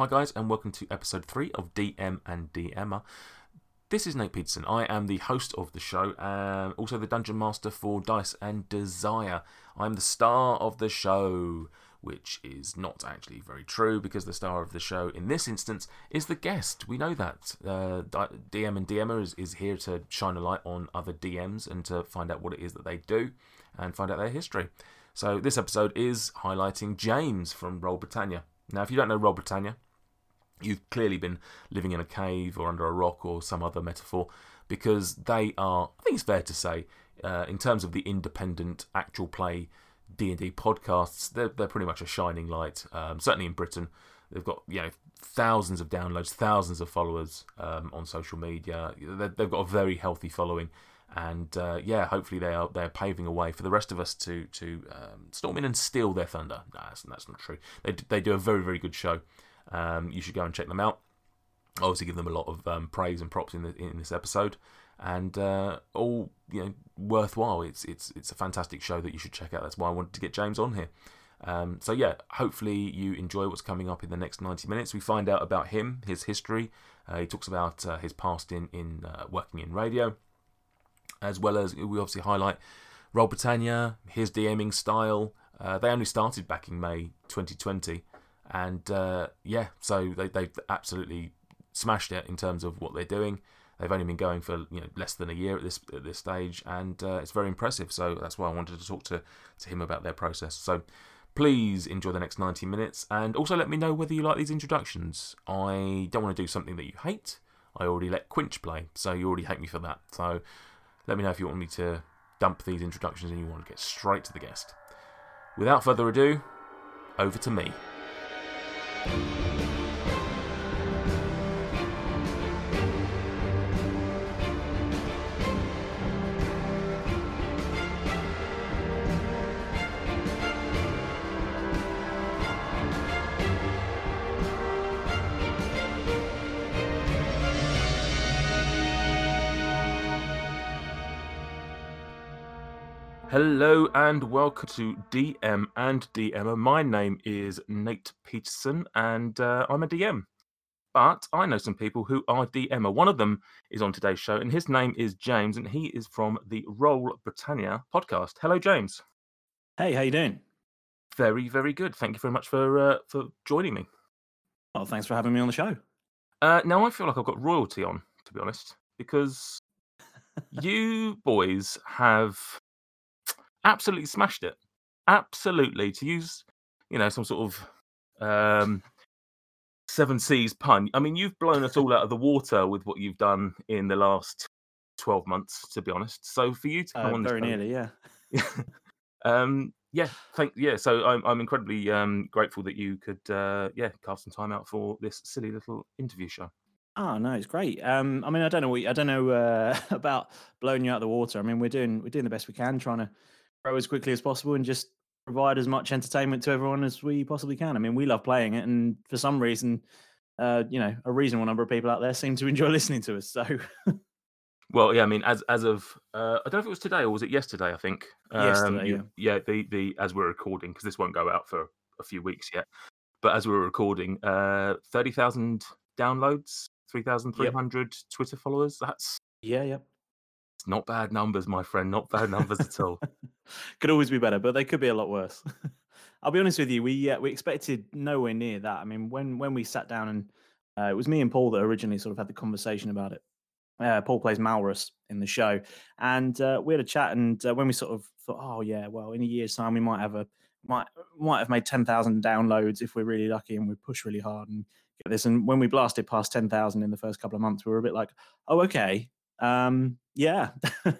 Hi, guys, and welcome to episode three of DM and DMer. This is Nate Peterson. I am the host of the show, and also the dungeon master for Dice and Desire. I'm the star of the show, which is not actually very true because the star of the show in this instance is the guest. We know that. Uh, DM and DMer is, is here to shine a light on other DMs and to find out what it is that they do and find out their history. So, this episode is highlighting James from Roll Britannia. Now, if you don't know Roll Britannia, you've clearly been living in a cave or under a rock or some other metaphor because they are, I think it's fair to say, uh, in terms of the independent actual play D&D podcasts, they're, they're pretty much a shining light, um, certainly in Britain. They've got you know thousands of downloads, thousands of followers um, on social media. they have got a very healthy following, and uh, yeah, hopefully they are they're paving a way for the rest of us to to um, storm in and steal their thunder. No, that's, that's not true. They they do a very very good show. Um, you should go and check them out. I obviously give them a lot of um, praise and props in the, in this episode, and uh, all you know worthwhile. It's it's it's a fantastic show that you should check out. That's why I wanted to get James on here. Um, so yeah, hopefully you enjoy what's coming up in the next 90 minutes. We find out about him, his history. Uh, he talks about uh, his past in in uh, working in radio, as well as we obviously highlight Roll Britannia, his DMing style. Uh, they only started back in May 2020, and uh, yeah, so they, they've absolutely smashed it in terms of what they're doing. They've only been going for you know less than a year at this at this stage, and uh, it's very impressive. So that's why I wanted to talk to to him about their process. So please enjoy the next 90 minutes, and also let me know whether you like these introductions. I don't want to do something that you hate. I already let Quinch play, so you already hate me for that. So let me know if you want me to dump these introductions and you want to get straight to the guest. Without further ado, over to me. Bye. Hello and welcome to DM and DMer. My name is Nate Peterson and uh, I'm a DM. But I know some people who are DMer. One of them is on today's show and his name is James and he is from the Roll Britannia podcast. Hello, James. Hey, how you doing? Very, very good. Thank you very much for uh, for joining me. Oh, thanks for having me on the show. Uh, now I feel like I've got royalty on, to be honest, because you boys have absolutely smashed it. Absolutely. To use, you know, some sort of um, seven seas pun. I mean, you've blown us all out of the water with what you've done in the last twelve months, to be honest. So for you to come uh, on, very nearly, yeah. um, yeah, thank yeah. So I'm I'm incredibly um, grateful that you could uh, yeah carve some time out for this silly little interview show. Oh no, it's great. Um, I mean, I don't know what I don't know uh, about blowing you out of the water. I mean, we're doing we're doing the best we can, trying to grow as quickly as possible and just provide as much entertainment to everyone as we possibly can. I mean, we love playing it, and for some reason, uh, you know, a reasonable number of people out there seem to enjoy listening to us. So, well, yeah, I mean, as as of uh, I don't know if it was today or was it yesterday. I think um, yesterday, you, yeah. yeah, the the as we're recording because this won't go out for a few weeks yet, but as we're recording, uh, thirty thousand downloads, three thousand three hundred yep. Twitter followers. That's yeah, yeah. Not bad numbers, my friend. Not bad numbers at all. could always be better, but they could be a lot worse. I'll be honest with you. We uh, we expected nowhere near that. I mean, when when we sat down and uh, it was me and Paul that originally sort of had the conversation about it. Uh, Paul plays Malrus in the show, and uh, we had a chat. And uh, when we sort of thought, oh yeah, well, in a year's time we might have a might might have made ten thousand downloads if we're really lucky and we push really hard and get this. And when we blasted past ten thousand in the first couple of months, we were a bit like, oh okay, um, yeah.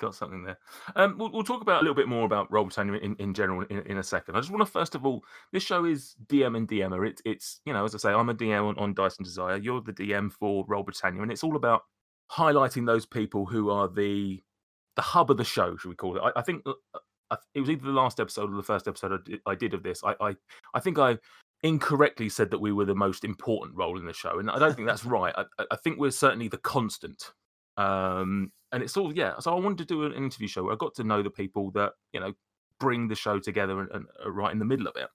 Got something there. Um, we'll, we'll, talk about a little bit more about Roll Britannia in, in general in, in, a second. I just want to first of all, this show is DM and DMer. It, it's you know, as I say, I'm a DM on, on Dice and Desire. You're the DM for Roll Britannia, and it's all about highlighting those people who are the the hub of the show, should we call it? I, I think uh, it was either the last episode or the first episode I did, I did of this. I, I I think I incorrectly said that we were the most important role in the show, and I don't think that's right. I, I think we're certainly the constant um, and it's all yeah. So I wanted to do an interview show where I got to know the people that you know bring the show together and, and are right in the middle of it.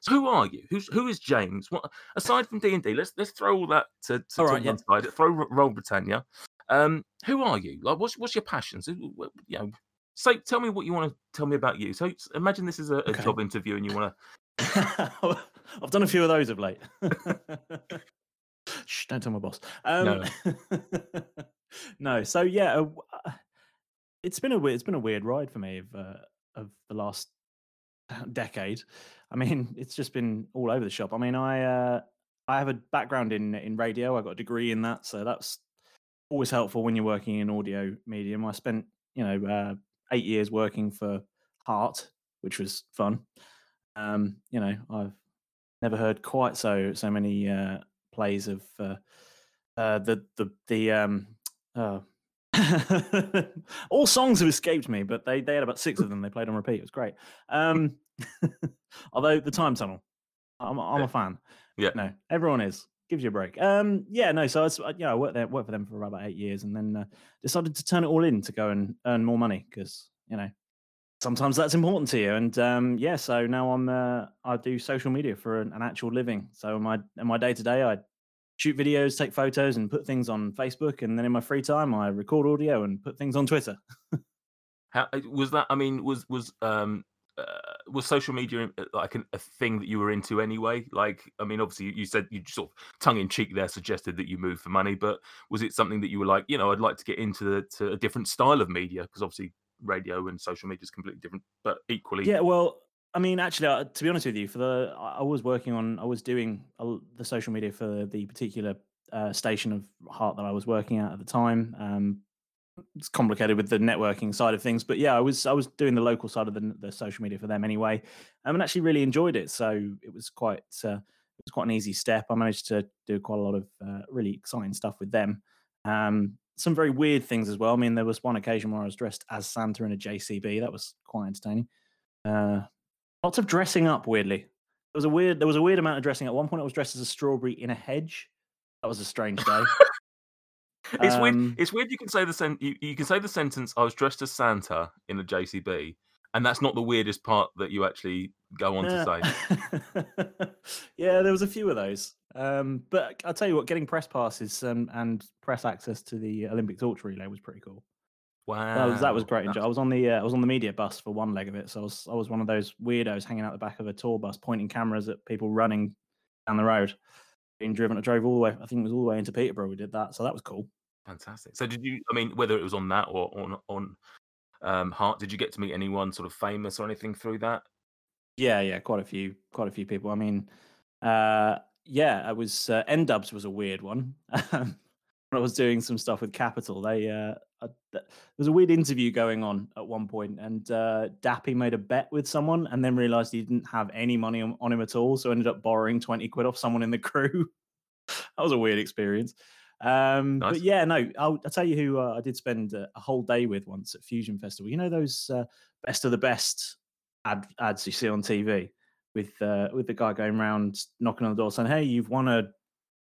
So who are you? Who's who is James? What aside from D and D? Let's let's throw all that to, to, All to yeah. one side. Throw Ro- Roll Britannia. Um, who are you? Like, what's what's your passions? You know, say tell me what you want to tell me about you. So imagine this is a, a Okay. job interview, and you want to. I've done a few of those of late. Shh, don't tell my boss. Um, no. No, so yeah, uh, uh, it's been a weird, it's been a weird ride for me of uh, of the last decade. I mean, it's just been all over the shop. I mean, I uh, I have a background in in radio. I got a degree in that, so that's always helpful when you're working in audio medium. I spent you know uh, eight years working for Heart, which was fun. Um, you know, I've never heard quite so so many uh, plays of uh, uh, the the the um, uh, all songs have escaped me, but they they had about six of them. They played on repeat. It was great. Um, although the time tunnel, I'm I'm Yeah. a fan. Yeah. no, everyone is. Gives you a break. Um, yeah, no. So I, uh, yeah, I worked there, worked for them for about eight years, and then uh, decided to turn it all in to go and earn more money because you know sometimes that's important to you. And um, yeah, so now I'm uh, I do social media for an, an actual living. So my in my day to day, I shoot videos, take photos, and put things on Facebook. And then in my free time, I record audio and put things on Twitter. How uh, was that? I mean, was was um uh, was social media uh, like an, a thing that you were into anyway? Like, I mean, obviously you- you said you sort of tongue in cheek there suggested that you moved for money, but was it something that you were like, you know, I'd like to get into the, to a different style of media because obviously radio and social media is completely different, but equally, Yeah, well, I mean, actually, uh, to be honest with you, for the I was working on, I was doing l- the social media for the particular uh, station of Heart that I was working at at the time. Um, it's complicated with the networking side of things, but yeah, I was I was doing the local side of the, the social media for them anyway, um, and actually really enjoyed it. So it was quite uh, it was quite an easy step. I managed to do quite a lot of uh, really exciting stuff with them. Um, some very weird things as well. I mean, there was one occasion where I was dressed as Santa in a JCB. That was quite entertaining. Uh, lots of dressing up. Weirdly, there was a weird there was a weird amount of dressing. At one point, I was dressed as a strawberry in a hedge. That was a strange day. it's weird. Um, It's weird. You can say the sen- you, you can say the sentence, "I was dressed as Santa in a JCB," and that's not the weirdest part that you actually go on to say. Yeah. yeah, there was a few of those. Um, but I'll tell you what, getting press passes um, and press access to the Olympic torch relay was pretty cool. Wow, That was that was great. Enjoy. I was on the uh, I was on the media bus for one leg of it, so I was I was one of those weirdos hanging out the back of a tour bus, pointing cameras at people running down the road, being driven. I drove all the way. I think it was all the way into Peterborough. We did that, so that was cool. Fantastic. So did you? I mean, whether it was on that or on on um, Heart, did you get to meet anyone sort of famous or anything through that? Yeah, yeah, quite a few, quite a few people. I mean, uh, yeah, I was uh, N-Dubz was a weird one. when I was doing some stuff with Capital, they uh, uh, there was a weird interview going on at one point, and uh, Dappy made a bet with someone, and then realised he didn't have any money on, on him at all, so ended up borrowing twenty quid off someone in the crew. that was a weird experience. Um, Nice. But yeah, no, I'll, I'll tell you who uh, I did spend a, a whole day with once at Fusion Festival. You know those uh, best of the best ad, ads you see on TV with uh, with the guy going around knocking on the door saying, "Hey, you've won a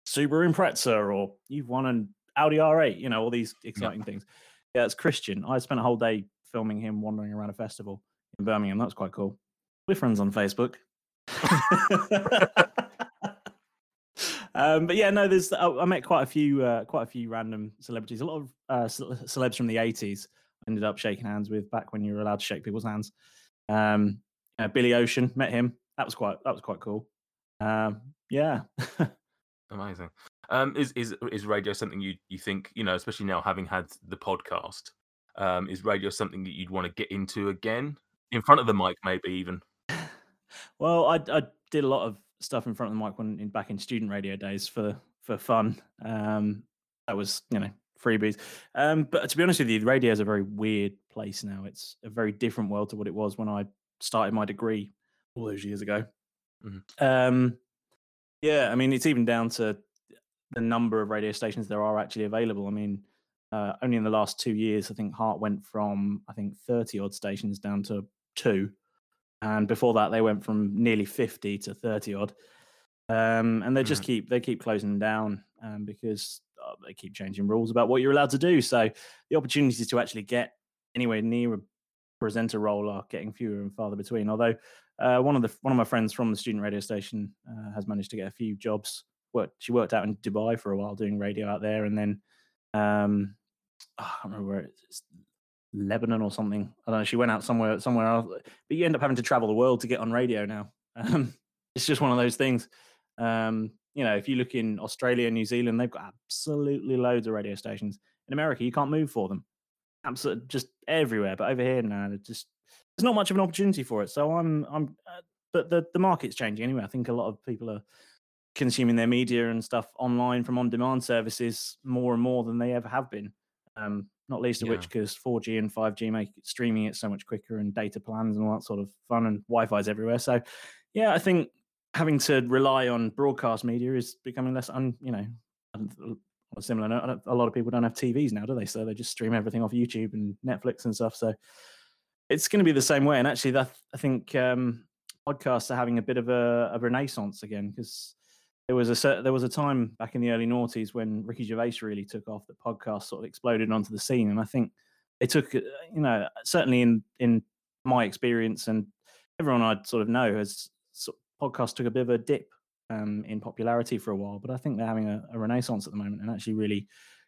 Subaru Impreza or you've won an Audi R8." You know all these exciting things. Yeah, it's Christian. I spent a whole day filming him wandering around a festival in Birmingham. That's quite cool. We're friends on Facebook. um, but yeah, no, there's I, I met quite a few uh, quite a few random celebrities. A lot of uh, ce- celebs from the 80s. I ended up shaking hands with back when you were allowed to shake people's hands. Um, uh, Billy Ocean met him. That was quite that was quite cool. Um, yeah. Amazing. Um, is is is radio something you you think you know, especially now having had the podcast? Um, is radio something that you'd want to get into again in front of the mic, maybe even? Well, I, I did a lot of stuff in front of the mic when in, back in student radio days for for fun. Um, that was you know freebies. Um, but to be honest with you, radio is a very weird place now. It's a very different world to what it was when I started my degree all those years ago. Mhm. Um, yeah, I mean it's even down to the number of radio stations there are actually available. I mean, uh, only in the last two years, I think Heart went from I think thirty odd stations down to two and before that they went from nearly 50 to 30 odd um, and they just keep they keep closing down um, because uh, they keep changing rules about what you're allowed to do so the opportunities to actually get anywhere near a presenter role are getting fewer and farther between although uh, one of the one of my friends from the student radio station uh, has managed to get a few jobs. Worked, she worked out in Dubai for a while doing radio out there, and then um, oh, I can't remember where it's Lebanon or something. I don't know. She went out somewhere somewhere else, but you end up having to travel the world to get on radio now. Um, it's just one of those things. Um, you know, if you look in Australia, New Zealand, they've got absolutely loads of radio stations. In America, you can't move for them. Absolutely, just everywhere. But over here now, just there's not much of an opportunity for it. So I'm, I'm, uh, but the the market's changing anyway. I think a lot of people are consuming their media and stuff online from on-demand services more and more than they ever have been. Um, not least of yeah. which because 4G and 5G make streaming it so much quicker and data plans and all that sort of fun and Wi-Fi's everywhere. So, yeah, I think having to rely on broadcast media is becoming less. Un, you know, on a similar note, a lot of people don't have TVs now, do they? So they just stream everything off YouTube and Netflix and stuff. So it's going to be the same way. And actually, that I think um, podcasts are having a bit of a, a renaissance again because there was a there was a time back in the early noughties when Ricky Gervais really took off that podcast sort of exploded onto the scene, and I think it took uh, you know certainly in in my experience and everyone I'd sort of know has sort of, podcast took a bit of a dip um, in popularity for a while, but I think they're having a, a renaissance at the moment and actually really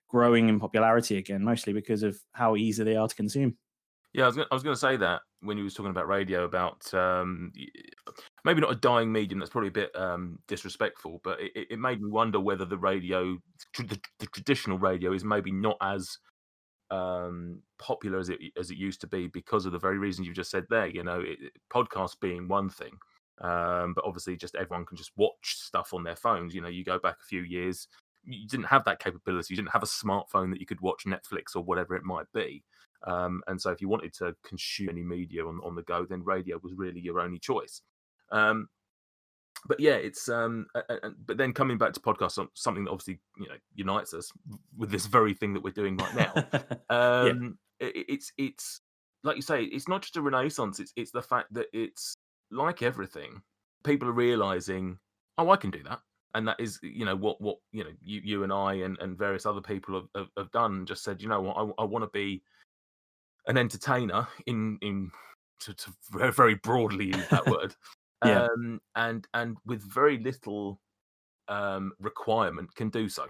growing in popularity again, mostly because of how easy they are to consume. Yeah, I was, gonna, I was going to say that when you was talking about radio, about um, maybe not a dying medium. That's probably a bit um, disrespectful, but it, it, made me wonder whether the radio, the, the traditional radio, is maybe not as um, popular as it as it used to be because of the very reasons you've just said there. You know, it, being one thing, um, but obviously just everyone can just watch stuff on their phones. You know, you go back a few years, you didn't have that capability. You didn't have a smartphone that you could watch Netflix or whatever it might be. Um, and so, if you wanted to consume any media on, on the go, then radio was really your only choice. Um, but yeah, it's um, but then coming back to podcasts, something that obviously you know unites us with this very thing that we're doing right now. um, yeah. it, it's it's like you say, it's not just a renaissance. It's it's the fact that it's like everything. People are realizing, oh, I can do that and that is you know what what you know you you and I and, and various other people have, have, have done just said you know what I, I want to be an entertainer in in to, to very broadly use that word yeah. um, and and with very little um, requirement can do so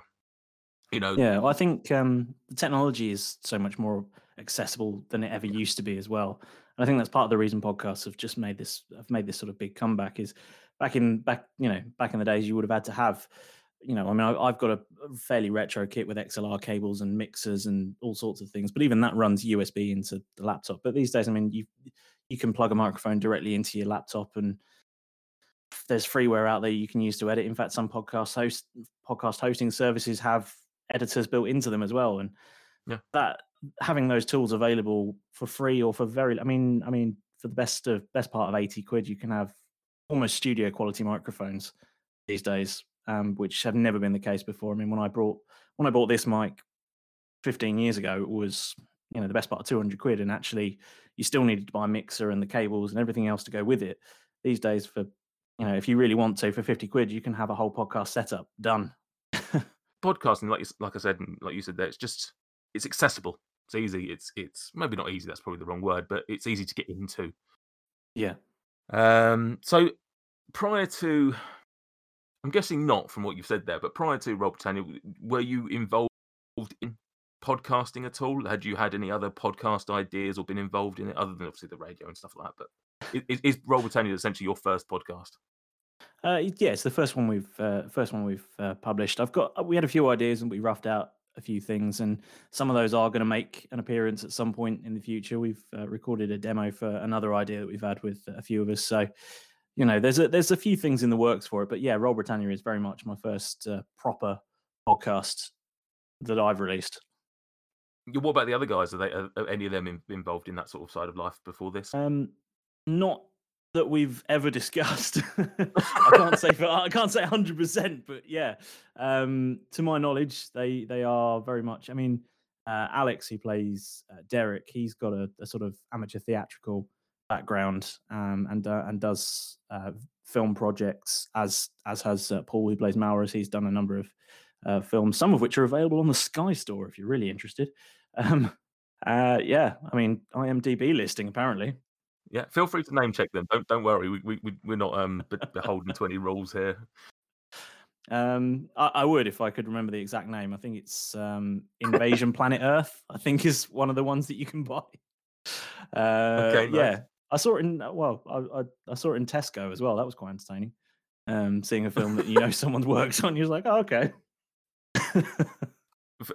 you know yeah well, i think um, the technology is so much more accessible than it ever used to be as well and i think that's part of the reason podcasts have just made this have made this sort of big comeback is back in back you know back in the days you would have had to have you know, I mean, I, have got a fairly retro kit with XLR cables and mixers and all sorts of things, but even that runs USB into the laptop. But these days, I mean, you you can plug a microphone directly into your laptop, and there's freeware out there you can use to edit. In fact, some podcast host podcast hosting services have editors built into them as well, and yeah. that having those tools available for free or for very, I mean, I mean, for the best of best part of eighty quid, you can have almost studio quality microphones these days um, which have never been the case before. I mean, when I brought when I bought this mic 15 years ago, it was you know the best part of 200 quid, and actually you still needed to buy a mixer and the cables and everything else to go with it. These days, for you know, if you really want to, for 50 quid, you can have a whole podcast setup done. Podcasting, like like I said, like you said, there, it's just it's accessible. It's easy. It's it's maybe not easy. That's probably the wrong word, but it's easy to get into. Yeah. Um. So prior to I'm guessing not from what you've said there, but prior to Roll Britannia, were you involved in podcasting at all? Had you had any other podcast ideas or been involved in it other than obviously the radio and stuff like that? But is, is Roll Britannia essentially your first podcast? Uh, yeah, it's the first one we've uh, first one we've uh, published. I've got we had a few ideas and we roughed out a few things, and some of those are going to make an appearance at some point in the future. We've uh, recorded a demo for another idea that we've had with a few of us, so you know, there's a there's a few things in the works for it, but yeah, Roll Britannia is very much my first uh, proper podcast that I've released. What about the other guys? Are they are any of them in, involved in that sort of side of life before this? Um, not that we've ever discussed. I can't say for I can't say hundred percent, but yeah, um, to my knowledge, they they are very much. I mean, uh, Alex, who plays uh, Derek, he's got a, a, sort of amateur theatrical background um, and uh, and does uh, film projects as as has uh, Paul who plays Maurus. He's done a number of uh, films, some of which are available on the Sky Store if you're really interested. Um, yeah, I mean IMDb listing apparently. Yeah, feel free to name check them. Don't don't worry. We we we're not um beholden to any rules here. Um, I, I, would if I could remember the exact name. I think it's um, Invasion Planet Earth. I think is one of the ones that you can buy. Uh, okay, nice. yeah, I saw it in well, I, I, I saw it in Tesco as well. That was quite entertaining. Um, seeing a film that you know someone's works on, you're like, oh, okay.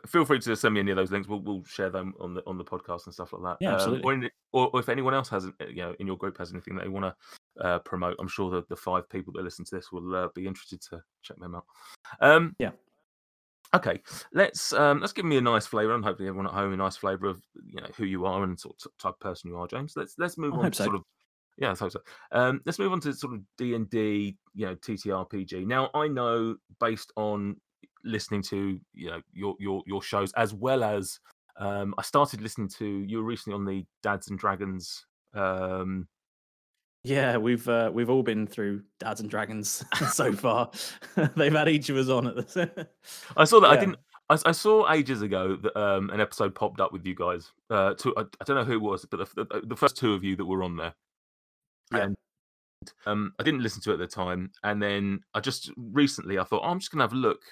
feel free to send me any of those links. We'll, we'll share them on the on the podcast and stuff like that. Yeah, absolutely. Um, or, or, if anyone else hasn't, you know, in your group has anything that they want to uh, promote, I'm sure the, the five people that listen to this will uh, be interested to check them out. Um, yeah. Okay, let's um, let's give me a nice flavour, and hopefully everyone at home a nice flavour of you know who you are and sort of type of person you are, James. Let's let's move I on to so. sort of yeah, I hope so. Um, let's move on to sort of D and D, you know, TTRPG. Now, I know based on listening to you know your your your shows as well as um, I started listening to you were recently on the Dads and Dragons. Um, yeah, we've uh, we've all been through Dads and Dragons so far. They've had each of us on at this. I saw that. Yeah. I didn't. I, I, saw ages ago that um, an episode popped up with you guys. Uh, to, I, I, don't know who it was, but the, the, the, first two of you that were on there. Yeah. And um, I didn't listen to it at the time, and then I just recently I thought oh, I'm just gonna have a look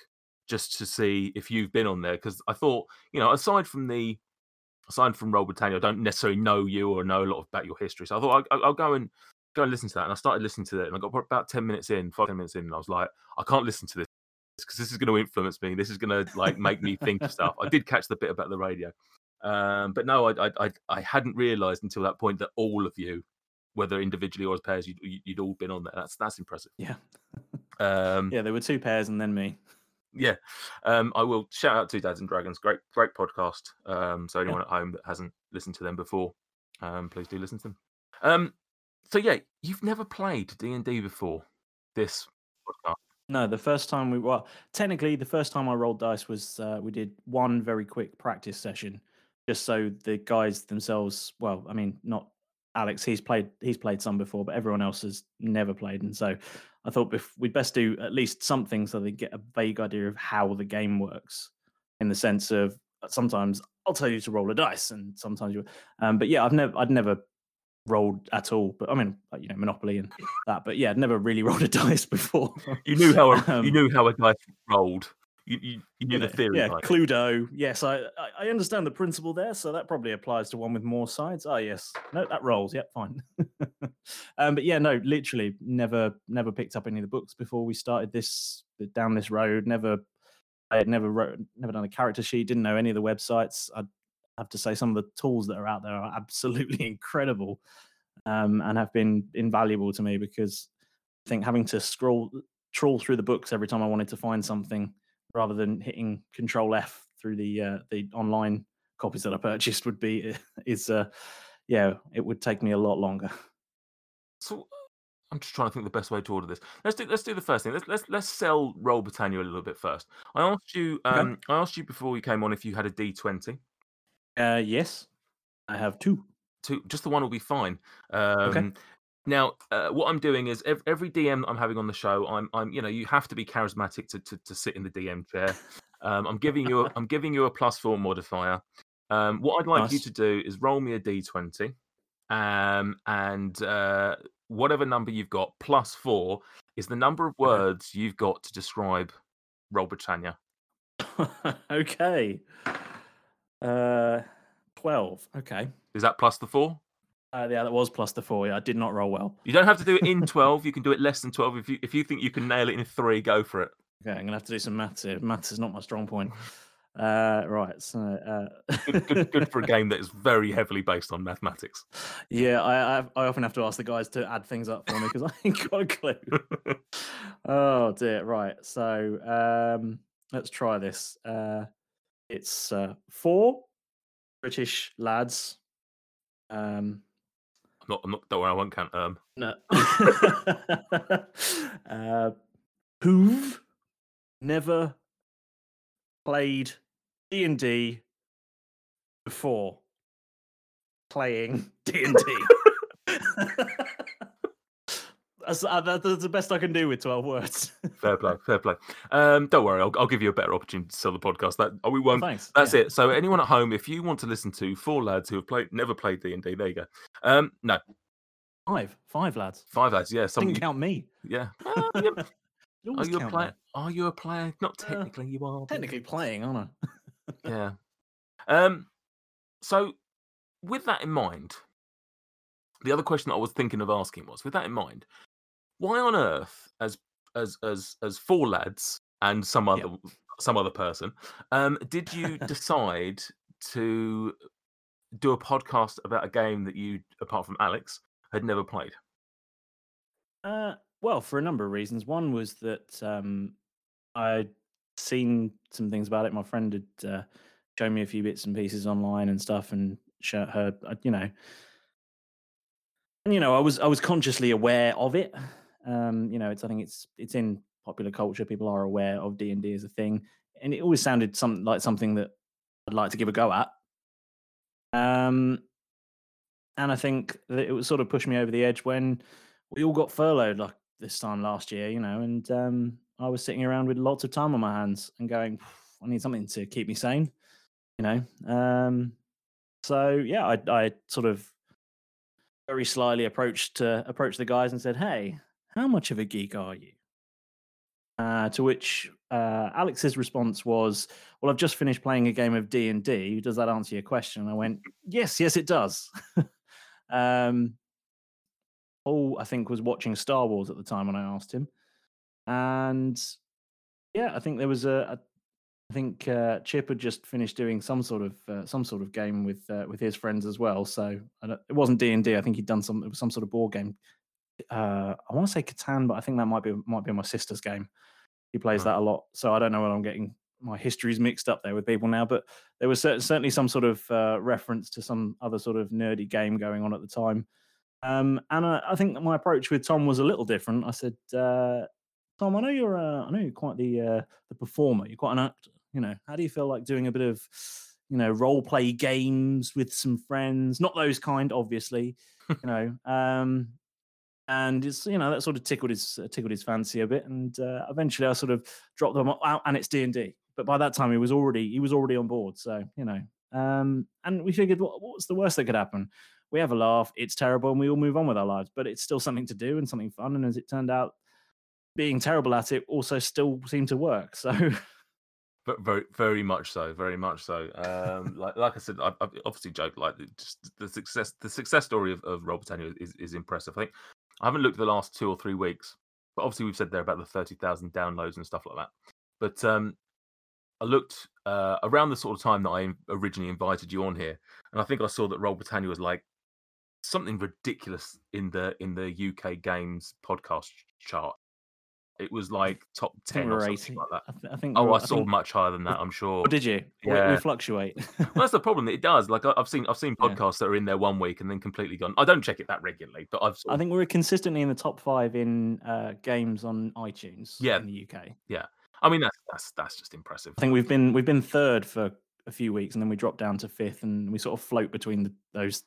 just to see if you've been on there because I thought, you know, aside from the aside from Roll Britannia, I don't necessarily know you or know a lot about your history. So I thought I'll, I'll, go and go and listen to that. And I started listening to it, and I got about ten minutes in, five ten minutes in, and I was like, I can't listen to this because this is going to influence me. This is going to like make me think of stuff. I did catch the bit about the radio, um, but no, I, I I hadn't realised until that point that all of you, whether individually or as pairs, you'd, you'd all been on there. That's that's impressive. Yeah. um, yeah, there were two pairs and then me yeah, um, I will shout out to Dads and Dragons. Great, great podcast. Um, so anyone yeah. at home that hasn't listened to them before, um, please do listen to them. Um, so yeah, you've never played D and D before this podcast. No, the first time we well, technically the first time I rolled dice was uh, we did one very quick practice session, just so the guys themselves. Well, I mean, not Alex. He's played he's played some before, but everyone else has never played, and so I thought we'd best do at least something so they get a vague idea of how the game works, in the sense of uh, sometimes I'll tell you to roll a dice, and sometimes you. Um, but yeah, I've never I'd never rolled at all. But I mean, you know, Monopoly and that. But yeah, I'd never really rolled a dice before. you knew how a, um, you knew how a dice rolled. You, you, you knew the theory. Yeah, Cluedo. Yes, I, I understand the principle there. So that probably applies to one with more sides. Oh yes, no, that rolls. Yep, fine. um, but yeah, no, literally never never picked up any of the books before we started this down this road. Never, I had never wrote, never done a character sheet. Didn't know any of the websites. I have to say some of the tools that are out there are absolutely incredible, um, and have been invaluable to me because I think having to scroll trawl through the books every time I wanted to find something rather than hitting Control F through the uh, the online copies that I purchased would be is uh, yeah, it would take me a lot longer. So I'm just trying to think the best way to order this. Let's do let's do the first thing. Let's let's let's sell Roll Britannia a little bit first. I asked you um okay. I asked you before you came on if you had a D20. Uh yes. I have two. Two just the one will be fine. Um okay. Now, uh, what I'm doing is every, every DM that I'm having on the show, I'm, I'm, you know, you have to be charismatic to to, to sit in the DM chair. Um, I'm giving you, a, I'm giving you a plus four modifier. Um, what I'd like nice. you to do is roll me a d20, um, and uh, whatever number you've got plus four is the number of words you've got to describe Roll Britannia. okay. Uh, twelve. Okay. Is that plus the four? Uh, yeah, that was plus the four. Yeah, I did not roll well. You don't have to do it in twelve. You can do it less than twelve. If you if you think you can nail it in three, go for it. Okay, I'm gonna have to do some maths here. Maths is not my strong point. Uh, right. So, uh... good, good, good, for a game that is very heavily based on mathematics. Yeah, I, I, I often have to ask the guys to add things up for me because I ain't got a clue. oh dear. Right. So um, let's try this. Uh, it's uh, four British lads. Um, I'm not. I'm not. Don't worry. I won't count. Um. No. uh, who've never played D and D before playing D and D. That's, uh, that's the best I can do with 12 words. fair play, fair play. Um, don't worry, I'll, I'll, give you a better opportunity to sell the podcast. That oh, we won't. Oh, that's yeah. it. So anyone at home, if you want to listen to four lads who have played, never played D and D, there you go. Um, no, Five, five lads. Five lads, yeah. Some Didn't count me. Yeah. Ah, yeah. You Are you a player? me. Are you a player? Not Uh, technically, you are. but- Technically playing, aren't I? yeah. Um. So, with that in mind, the other question that I was thinking of asking was, with that in mind, why on earth, as as as as four lads and some other Yep. some other person, um, did you decide to do a podcast about a game that you, apart from Alex, had never played? Uh, well, for a number of reasons. One was that um, I'd seen some things about it. My friend had uh, shown me a few bits and pieces online and stuff, and show her, uh, you know, and you know, I was I was consciously aware of it. Um, you know, it's I think it's it's in popular culture. People are aware of D and D as a thing, and it always sounded some like something that I'd like to give a go at. Um, and I think that it was sort of pushed me over the edge when we all got furloughed like this time last year, you know, and um, I was sitting around with lots of time on my hands and going, I need something to keep me sane, you know. Um, so yeah, I, I sort of very slyly approached uh, approached the guys and said, "Hey, how much of a geek are you?" Uh, to which uh, Alex's response was, "Well, I've just finished playing a game of D and D. Does that answer your question?" And I went, "Yes, yes, it does." um, Paul, I think, was watching Star Wars at the time when I asked him, and yeah, I think there was a. a I think uh, Chip had just finished doing some sort of uh, some sort of game with uh, with his friends as well. So it wasn't D and D. I think he'd done some some sort of board game. Uh, I want to say Catan, but I think that might be might be my sister's game. He plays that a lot, so I don't know whether I'm getting my histories mixed up there with people now. But there was cer- certainly some sort of uh, reference to some other sort of nerdy game going on at the time. Um, and I, I think that my approach with Tom was a little different. I said, uh, Tom, I know you're, uh, I know you're quite the uh, the performer. You're quite an actor. You know, how do you feel like doing a bit of, you know, role play games with some friends? Not those kind, obviously. you know, um, and it's you know that sort of tickled his uh, tickled his fancy a bit. And uh, eventually, I sort of dropped them out, and it's D and D. But by that time, he was already he was already on board. So you know, um, and we figured, what, what's the worst that could happen? we have a laugh, it's terrible, and we all move on with our lives. But it's still something to do and something fun. And as it turned out, being terrible at it also still seemed to work. So But very, very much so. Very much so. Um, like, like I said, I, I obviously joke. Like, the- just the success, the success story of, of Roll Britannia is, is impressive. I think I haven't looked the last two or three weeks, but obviously we've said there about the thirty thousand downloads and stuff like that. But um, I looked uh, around the sort of time that I originally invited you on here, and I think I saw that Roll Britannia was like something ridiculous in the in the UK games podcast chart. It was like top ten or something 80. like that. I, th- I think. Oh, I saw think- much higher than that. I'm sure. Oh, did you? We- We, fluctuate. Well, that's the problem. It does. Like I- I've seen, I've seen Yeah. podcasts that are in there one week and then completely gone. I don't check it that regularly, but I've. Sort I think we're consistently in the top five in uh, games on iTunes. Yeah. in the UK. Yeah. I mean, that's that's that's just impressive. I think we've been we've been third for a few weeks, and then we dropped down to fifth, and we sort of float between the, those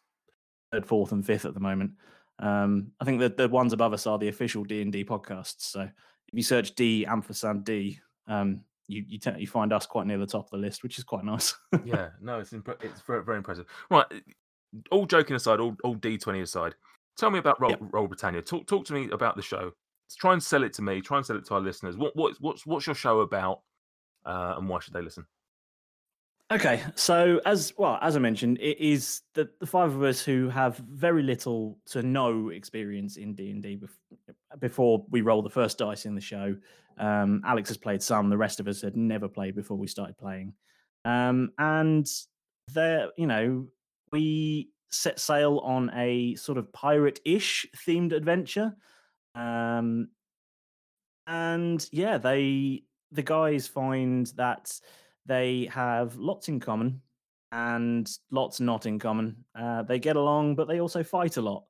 third, fourth, and fifth at the moment. Um, I think that the ones above us are the official D and D podcasts. So you search D ampersand D, um, you you, te- you find us quite near the top of the list, which is quite nice. yeah, no, it's impre- it's very, very impressive. Right, all joking aside, all all D twenty aside. Tell me about Roll, Yep. Roll Britannia. Talk talk to me about the show. Try and sell it to me. Try and sell it to our listeners. What what's what's what's your show about, uh, and why should they listen? Okay, so as well as I mentioned, it is the, the five of us who have very little to no experience in D and D before we roll the first dice in the show. Um, Alex has played some; the rest of us had never played before we started playing, um, and there, you know, we set sail on a sort of pirate-ish themed adventure, um, and yeah, they the guys find that they have lots in common and lots not in common. Uh, they get along, but they also fight a lot.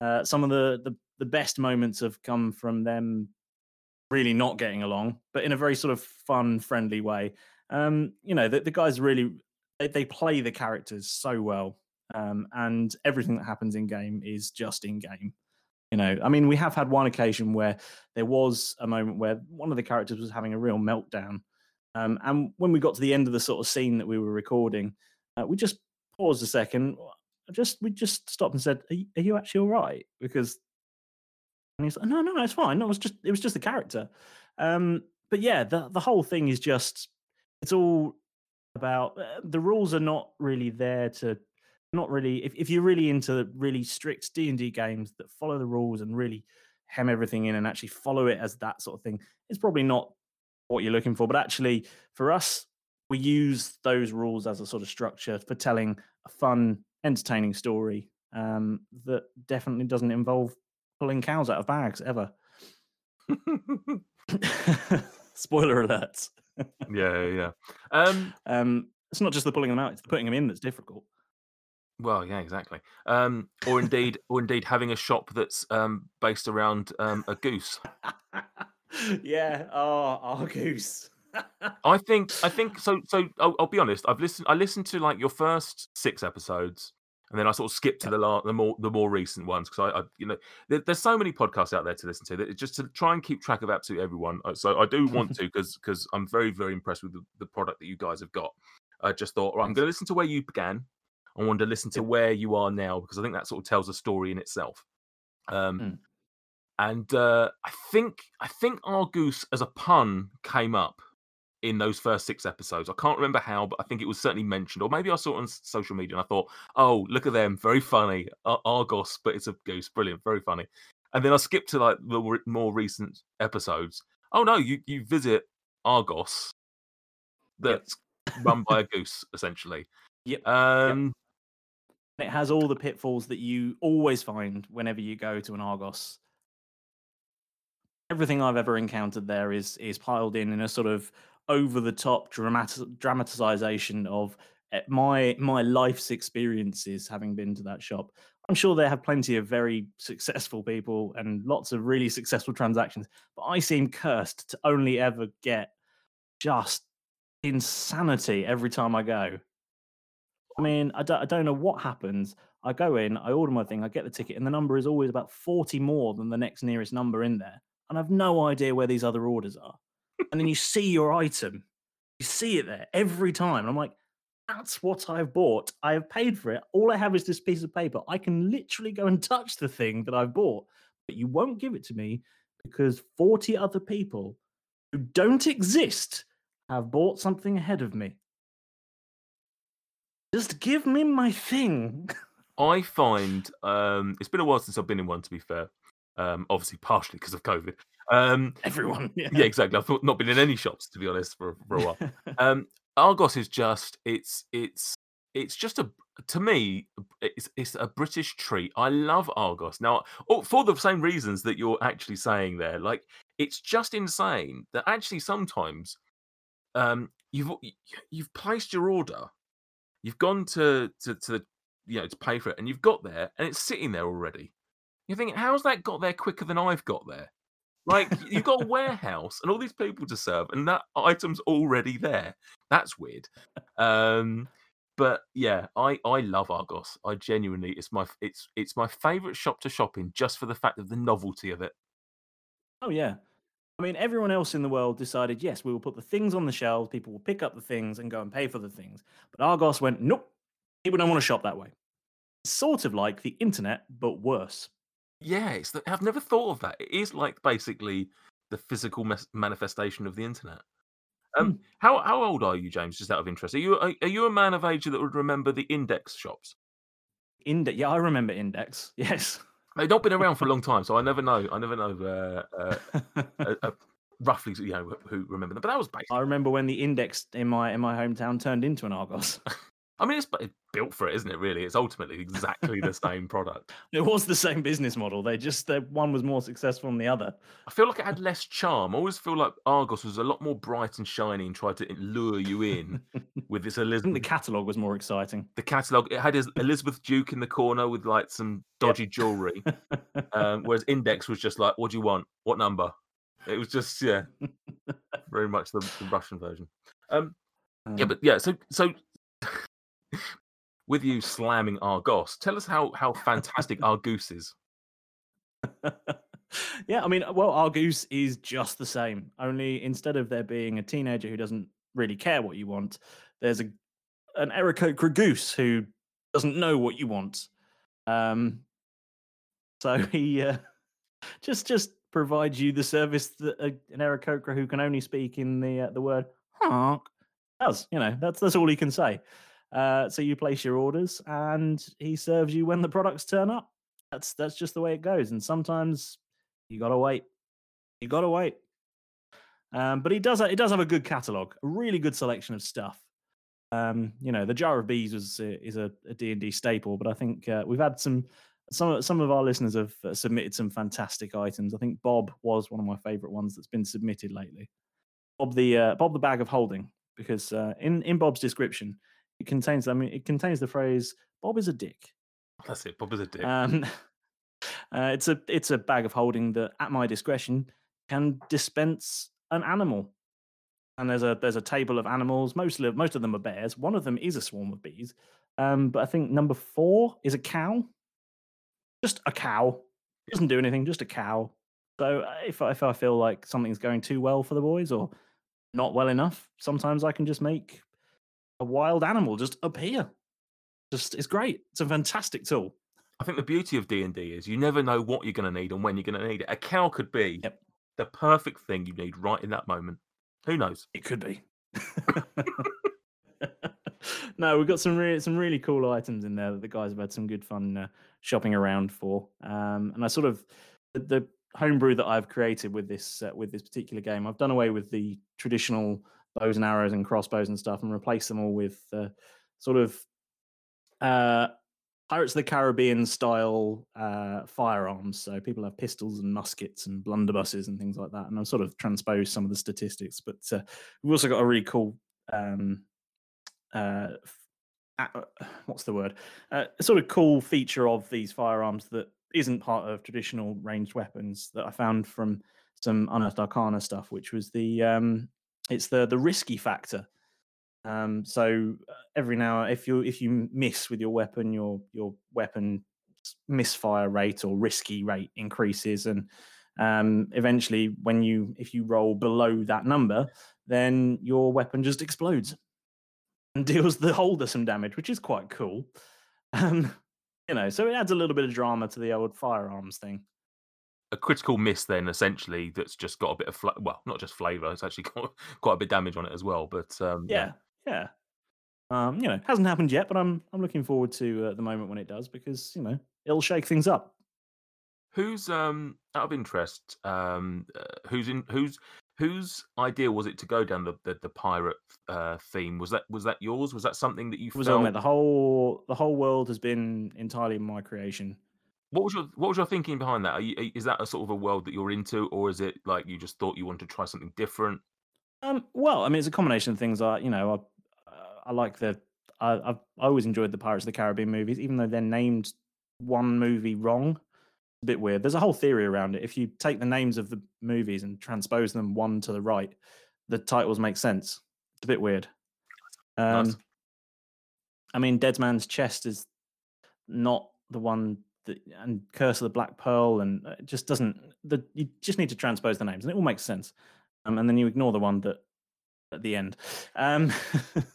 Uh, some of the, the the best moments have come from them really not getting along, but in a very sort of fun, friendly way. Um, you know, the, the guys really they, they play the characters so well, um, and everything that happens in game is just in game. You know, I mean, we have had one occasion where there was a moment where one of the characters was having a real meltdown. Um, and when we got to the end of the sort of scene that we were recording, uh, we just paused a second. Just we just stopped and said, "Are you, are you actually all right?" Because and he's like, "No, no, no, it's fine. No, it was just it was just the character." Um, but yeah, the the whole thing is just it's all about uh, the rules are not really there to not really if, if you're really into really strict d&d games that follow the rules and really hem everything in and actually follow it as that sort of thing it's probably not what you're looking for but actually for us we use those rules as a sort of structure for telling a fun entertaining story um, that definitely doesn't involve pulling cows out of bags ever spoiler alert yeah, yeah. Um, um, it's not just the pulling them out; it's the putting them in that's difficult. Well, yeah, exactly. Um, or indeed, or indeed, having a shop that's um, based around um, a goose. yeah. Oh, goose. I think. I think so. So I'll, I'll, be honest. I've listened. I listened to like your first six episodes, and then I sort of skipped to the la- the more the more recent ones because I, I, you know there, there's so many podcasts out there to listen to that just to try and keep track of absolutely everyone. Uh, so I do want to because because I'm very very impressed with the, the product that you guys have got. I just thought, right, I'm going to listen to where you began. I want to listen to where you are now because I think that sort of tells a story in itself. Um, mm. And uh, I think I think goose as a pun came up in those first six episodes. I can't remember how, but I think it was certainly mentioned, or maybe I saw it on social media and I thought, "Oh, look at them, very funny, Ar- Argos, but it's a goose, brilliant, very funny." And then I skipped to like the re- more recent episodes. Oh no, you you visit Argos, that's yep. run by a goose, essentially. Yep. Um, yep. It has all the pitfalls that you always find whenever you go to an Argos. Everything I've ever encountered there is is piled in in a sort of over the top dramatic dramatization of eh, my my life's experiences having been to that shop. I'm sure they have plenty of very successful people and lots of really successful transactions, but I seem cursed to only ever get just insanity every time I go. I mean, I don't, I don't know what happens. I go in, I order my thing, I get the ticket, and the number is always about 40 more than the next nearest number in there. And I've no idea where these other orders are and then you see your item, you see it there every time. And I'm like, that's what I've bought. I have paid for it. All I have is this piece of paper. I can literally go and touch the thing that I've bought, but you won't give it to me because 40 other people who don't exist have bought something ahead of me. Just give me my thing. I find um, it's been a while since I've been in one, to be fair. Um, obviously, partially because of COVID. Um, Everyone, yeah. yeah, exactly. I've not been in any shops to be honest for, for a while. um, Argos is just it's it's it's just a to me it's it's a British treat. I love Argos now oh, for the same reasons that you're actually saying there. Like it's just insane that actually sometimes um, you've you've placed your order, you've gone to to to the, you know to pay for it, and you've got there, and it's sitting there already. You're thinking, how's that got there quicker than I've got there? Like you've got a warehouse and all these people to serve, and that item's already there. That's weird. Um, but yeah, I I love Argos. I genuinely, it's my it's it's my favorite shop to shop in just for the fact of the novelty of it. Oh yeah. I mean, everyone else in the world decided, yes, we will put the things on the shelves. People will pick up the things and go and pay for the things. But Argos went, nope, people don't want to shop that way. Sort of like the internet, but worse. Yeah, it's the, I've never thought of that. It is like basically the physical mes- manifestation of the internet. Um, hmm. how how old are you, James? Just out of interest, are you are, are you a man of age that would remember the index shops? Index, yeah, I remember Index. Yes, they've not been around for a long time, so I never know. I never know uh, uh, uh, uh roughly, you know, who remember them. But that was basically. I remember when the Index in my in my hometown turned into an Argos. I mean, it's built for it, isn't it? Really, it's ultimately exactly the same product. It was the same business model. They just the one was more successful than the other. I feel like it had less charm. I always feel like Argos was a lot more bright and shiny and tried to lure you in with this Elizabeth. the catalog was more exciting. The catalog it had Elizabeth Duke in the corner with like some dodgy yep. jewelry, um, whereas Index was just like, "What do you want? What number?" It was just yeah, very much the, the Russian version. Um, yeah, um but yeah, so so with you slamming Argos, tell us how how fantastic Argoose is. yeah, I mean, well, Argoose is just the same. Only instead of there being a teenager who doesn't really care what you want, there's a an Aarakocra goose who doesn't know what you want. Um, so he uh, just just provides you the service that a, an Aarakocra who can only speak in the uh, the word honk does. You know, that's that's all he can say. Uh, so you place your orders, and he serves you when the products turn up. That's that's just the way it goes. And sometimes you gotta wait. You gotta wait. Um, but he does he does have a good catalog, a really good selection of stuff. Um, you know, the jar of bees uh, is a, a D&D staple, but I think uh, we've had some some some of our listeners have uh, submitted some fantastic items. I think Bob was one of my favorite ones that's been submitted lately. Bob the uh, Bob the bag of holding because uh, in in Bob's description it contains I mean it contains the phrase Bob is a dick. That's it. Bob is a dick. Um, uh, it's a it's a bag of holding that at my discretion can dispense an animal and there's a there's a table of animals. Mostly most of them are bears. One of them is a swarm of bees. Um, but I think number four is a cow. Just a cow. Doesn't do anything. Just a cow. So uh, if if I feel like something's going too well for the boys or not well enough, sometimes I can just make a wild animal just appear. Just it's great. It's a fantastic tool. I think the beauty of D and D is you never know what you're going to need and when you're going to need it. A cow could be yep. the perfect thing you need right in that moment. Who knows? It could be. no, we've got some really some really cool items in there that the guys have had some good fun uh, shopping around for. Um, and I sort of the, the homebrew that I've created with this uh, with this particular game, I've done away with the traditional bows and arrows and crossbows and stuff, and replace them all with uh, sort of uh, Pirates of the Caribbean style uh, firearms. So people have pistols and muskets and blunderbusses and things like that. And I've sort of transposed some of the statistics, but uh, we've also got a really cool. Um, uh, uh what's the word? A sort of cool feature of these firearms that isn't part of traditional ranged weapons that I found from some unearthed arcana stuff, which was the um, it's the the risky factor. Um, so uh, every now, if you if you miss with your weapon, your your weapon misfire rate or risky rate increases, and um, eventually, when you if you roll below that number, then your weapon just explodes and deals the holder some damage, which is quite cool. Um, you know, so it adds a little bit of drama to the old firearms thing. A critical miss, then essentially, that's just got a bit of well, not just flavour. It's actually got quite a bit of damage on it as well. But um, yeah, yeah. Um, you know, hasn't happened yet, but I'm I'm looking forward to uh, the moment when it does because you know it'll shake things up. Who's um out of interest? Um, uh, who's in who's whose idea was it to go down the the, the pirate uh, theme? Was that was that yours? Was that something that you was felt... on The whole the whole world has been entirely my creation. What was your what was your thinking behind that? You, is that a sort of a world that you're into, or is it like you just thought you wanted to try something different? Um, well, I mean, it's a combination of things. I, you know, I, I like the. I, I've I always enjoyed the Pirates of the Caribbean movies, even though they're named one movie wrong. a bit weird. There's a whole theory around it. If you take the names of the movies and transpose them one to the right, the titles make sense. It's a bit weird. Um, nice. I mean, Dead Man's Chest is not the one that, and Curse of the Black Pearl, and it just doesn't. The you just need to transpose the names, and it all makes sense um, and then you ignore the one that at the end. Um,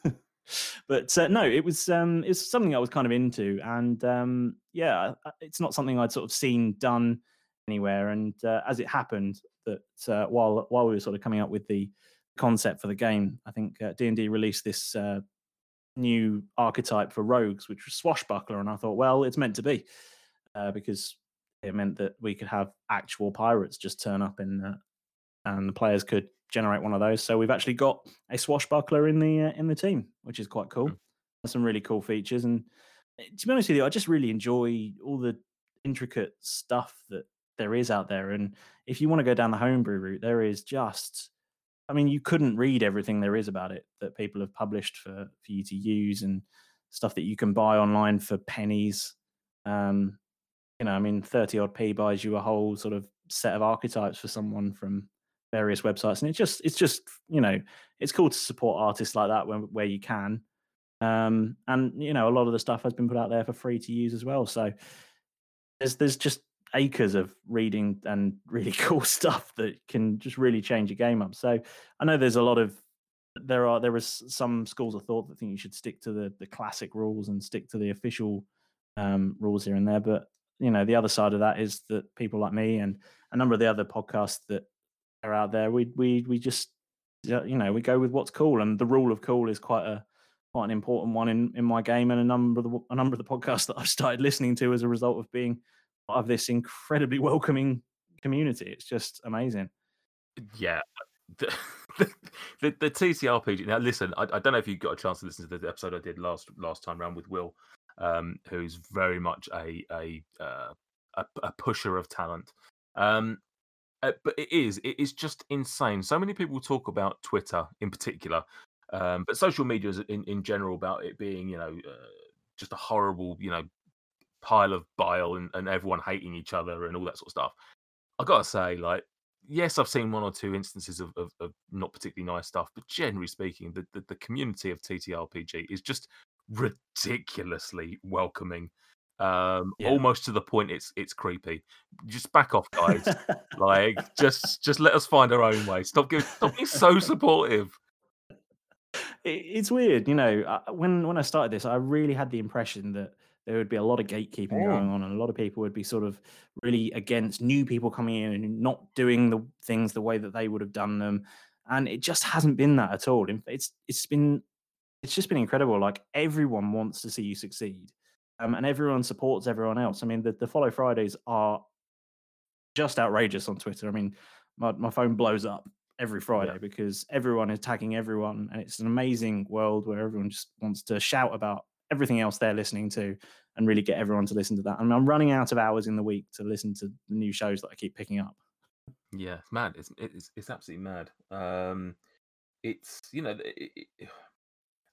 but uh, no, it was um, it's something I was kind of into, and um, yeah, it's not something I'd sort of seen done anywhere. And uh, as it happened, that uh, while while we were sort of coming up with the concept for the game, I think uh, D and D released this uh, new archetype for rogues, which was swashbuckler, and I thought, well, it's meant to be uh, because it meant that we could have actual pirates just turn up in and the players could generate one of those. So we've actually got a swashbuckler in the uh, in the team, which is quite cool. Mm. Some really cool features, and eh, to be honest with you, I just really enjoy all the intricate stuff that there is out there. And if you want to go down the homebrew route, there is just, I mean, you couldn't read everything there is about it that people have published for for you to use and stuff that you can buy online for pennies. Um, you know, I mean, 30 odd P buys you a whole sort of set of archetypes for someone from various websites, and it's just it's just you know it's cool to support artists like that where you can. Um, and you know a lot of the stuff has been put out there for free to use as well. So there's there's just acres of reading and really cool stuff that can just really change a game up. So I know there's a lot of there are there is some schools of thought that think you should stick to the the classic rules and stick to the official um, rules here and there. But you know, the other side of that is that people like me and a number of the other podcasts that are out there, we we we just you know we go with what's cool, and the rule of cool is quite a quite an important one in in my game, and a number of the a number of the podcasts that I've started listening to as a result of being part of this incredibly welcoming community. It's just amazing. Yeah. The, the, the, TTRPG. Now, listen, I, I, don't know if you got a chance to listen to the episode I did last last time around with Will, um, who's very much a a, uh, a, a pusher of talent. Um, uh, but it is it is just insane. So many people talk about Twitter in particular, um, but social media is in in general about it being you know uh, just a horrible you know pile of bile and, and everyone hating each other and all that sort of stuff. I gotta say, like, yes, I've seen one or two instances of, of, of not particularly nice stuff, but generally speaking, the, the, the community of TTRPG is just ridiculously welcoming um yeah. almost to the point it's it's creepy. Just back off guys. Like just just let us find our own way. Stop giving stop being so supportive. It's weird you know when when i started this i really had the impression that there would be a lot of gatekeeping oh. going on and a lot of people would be sort of really against new people coming in and not doing the things the way that they would have done them and it just hasn't been that at all. It's it's been it's just been incredible like everyone wants to see you succeed um, and everyone supports everyone else. I mean, the, the follow Fridays are just outrageous on Twitter. I mean, my, my phone blows up every Friday yeah. because everyone is tagging everyone, and it's an amazing world where everyone just wants to shout about everything else they're listening to and really get everyone to listen to that. I mean, I'm running out of hours in the week to listen to the new shows that I keep picking up. Yeah, it's mad. It's it's, it's absolutely mad. Um, it's you know, it, it,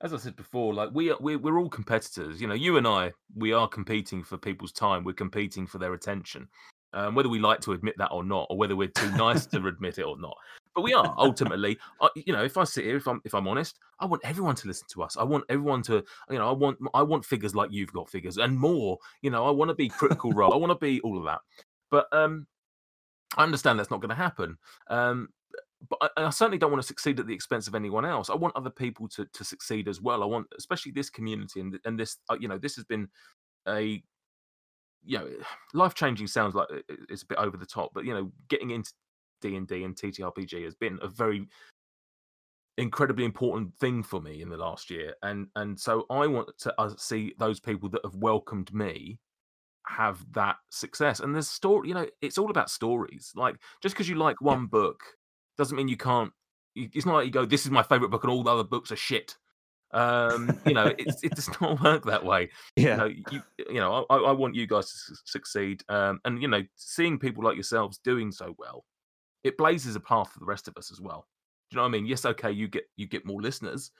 as I said before, like we are, we're, we're all competitors. You know, you and I, we are competing for people's time. We're competing for their attention, um, whether we like to admit that or not, or whether we're too nice to admit it or not. But we are ultimately. I, you know, if I sit here, if I'm if I'm honest, I want everyone to listen to us. I want everyone to, you know, I want I want figures like you've got figures and more. You know, I want to be critical role. I want to be all of that. But um, I understand that's not going to happen. Um, but I, I, certainly don't want to succeed at the expense of anyone else. I want other people to to succeed as well. I want, especially this community and and this, uh, you know, this has been a you know life changing sounds like it's a bit over the top, but you know, getting into D and D and TTRPG has been a very incredibly important thing for me in the last year, and and so I want to uh, see those people that have welcomed me have that success. And there's story, you know, it's all about stories. Like just because you like one yeah. book doesn't mean you can't. It's not like you go, "This is my favorite book," and all the other books are shit. Um, you know, it, it does not work that way. Yeah, you know, you, you know I, I, want you guys to succeed, um, and you know, seeing people like yourselves doing so well, it blazes a path for the rest of us as well. Do you know what I mean? Yes, okay, you get you get more listeners,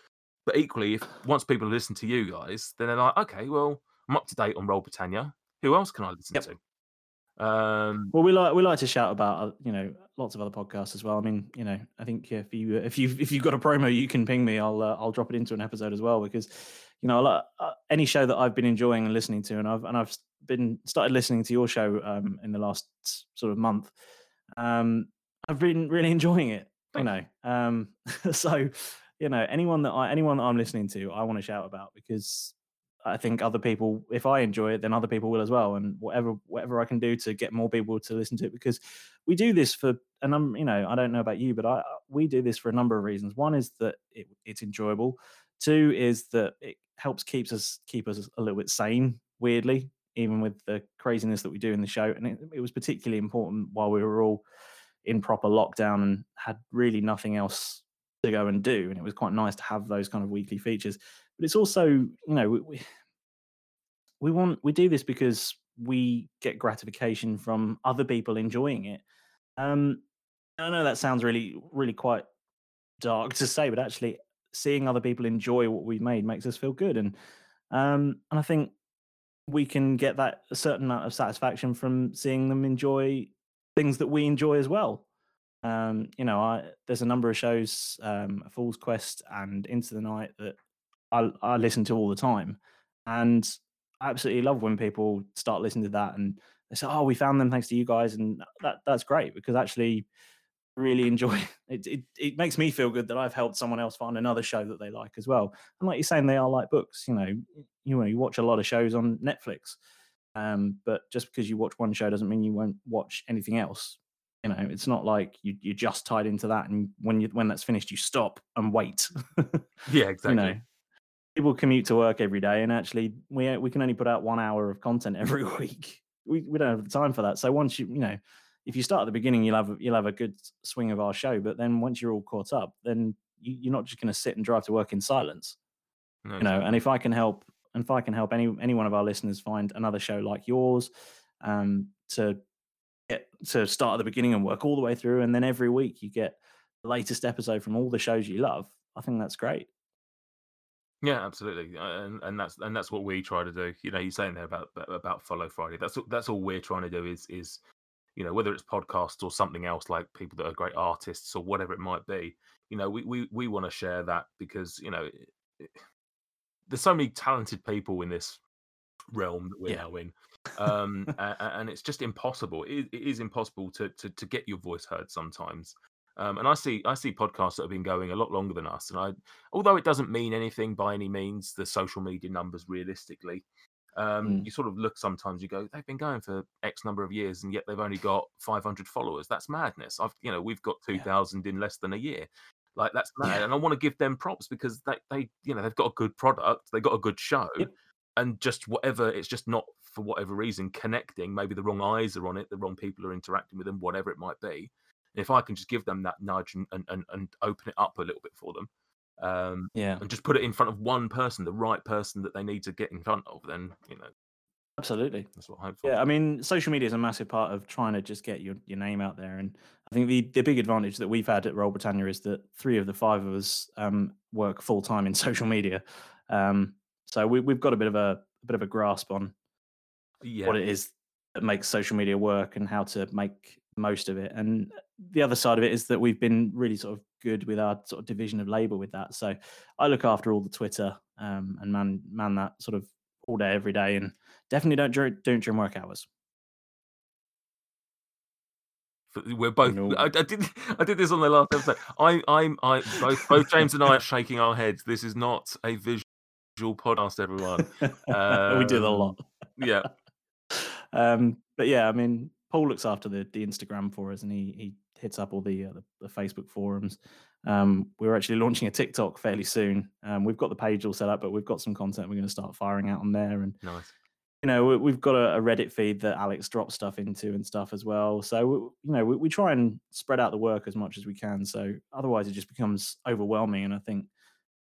but equally, if once people listen to you guys, then they're like, okay, well, I'm up to date on Roll Britannia. Who else can I listen yep. to? Um, well, we like we like to shout about uh, you know lots of other podcasts as well. I mean, you know, I think if you if you if you've got a promo, you can ping me. I'll uh, I'll drop it into an episode as well because you know uh, any show that I've been enjoying and listening to, and I've and I've been started listening to your show um, in the last sort of month. Um, I've been really enjoying it. You know, um, so you know anyone that I anyone that I'm listening to, I want to shout about because I think other people, if I enjoy it, then other people will as well. And whatever whatever I can do to get more people to listen to it, because we do this for, and I'm, you know, I don't know about you, but I we do this for a number of reasons. One is that it, it's enjoyable. Two is that it helps keeps us keep us a little bit sane. Weirdly, even with the craziness that we do in the show, and it, it was particularly important while we were all in proper lockdown and had really nothing else to go and do. And it was quite nice to have those kind of weekly features but it's also you know we, we want we do this because we get gratification from other people enjoying it. Um i know that sounds really really quite dark to say but actually seeing other people enjoy what we've made makes us feel good. And um and i think we can get that a certain amount of satisfaction from seeing them enjoy things that we enjoy as well. Um you know i there's a number of shows um fool's quest and into the night that I, I listen to all the time, and I absolutely love when people start listening to that and they say, "Oh, we found them thanks to you guys," and that that's great because actually really enjoy it, it. It makes me feel good that I've helped someone else find another show that they like as well. And like you're saying, they are like books. You know, you know, you watch a lot of shows on Netflix, um, but just because you watch one show doesn't mean you won't watch anything else. You know, it's not like you, you're just tied into that, and when you when that's finished, you stop and wait. yeah, exactly. You know, people commute to work every day, and actually, we we can only put out one hour of content every week. We we don't have the time for that. So once you you know, if you start at the beginning, you'll have you'll have a good swing of our show. But then once you're all caught up, then you, you're not just going to sit and drive to work in silence. No, you know, and if I can help, and if I can help any any one of our listeners find another show like yours, um, to get to start at the beginning and work all the way through, and then every week you get the latest episode from all the shows you love. I think that's great. Yeah, absolutely, uh, and and that's and that's what we try to do. You know, you're saying there about about follow Friday. That's that's all we're trying to do is is you know whether it's podcasts or something else like people that are great artists or whatever it might be. You know, we we we want to share that because you know it, there's so many talented people in this realm that we're yeah. now in um, and, and, it's just impossible. It, it is impossible to, to to get your voice heard sometimes. Um, and I see I see podcasts that have been going a lot longer than us. And I, although it doesn't mean anything by any means, the social media numbers realistically, um, mm. you sort of look sometimes. You go, they've been going for X number of years, and yet they've only got 500 followers. That's madness. I've you know we've got 2,000 yeah. in less than a year. Like that's mad, yeah. and I want to give them props because they they you know they've got a good product, they've got a good show, yep. and just whatever it's just not for whatever reason connecting maybe the wrong eyes are on it the wrong people are interacting with them whatever it might be if i can just give them that nudge and, and, and open it up a little bit for them um, yeah and just put it in front of one person the right person that they need to get in front of then you know absolutely that's what i hope for. yeah i mean social media is a massive part of trying to just get your, your name out there and i think the, the big advantage that we've had at Roll Britannia is that three of the five of us um, work full-time in social media um, so we, we've got a bit of a, a bit of a grasp on yeah. what it is that makes social media work and how to make most of it. And the other side of it is that we've been really sort of good with our sort of division of labor with that. So I look after all the Twitter um, and man man that sort of all day every day, and definitely don't do it during work hours. We're both. No. I, I, did. I did this on the last episode. I, I'm. I both. Both James and I are shaking our heads. This is not a visual podcast, everyone. Um, we do a lot. Yeah. Um, but yeah, I mean, Paul looks after the the Instagram for us, and he he hits up all the uh, the, the, Facebook forums. Um, we're actually launching a TikTok fairly soon. Um, we've got the page all set up, but we've got some content we're going to start firing out on there. And nice. You know, we, have got a, a, Reddit feed that Alex drops stuff into and stuff as well. So you know, we, we try and spread out the work as much as we can. So otherwise, it just becomes overwhelming. And I think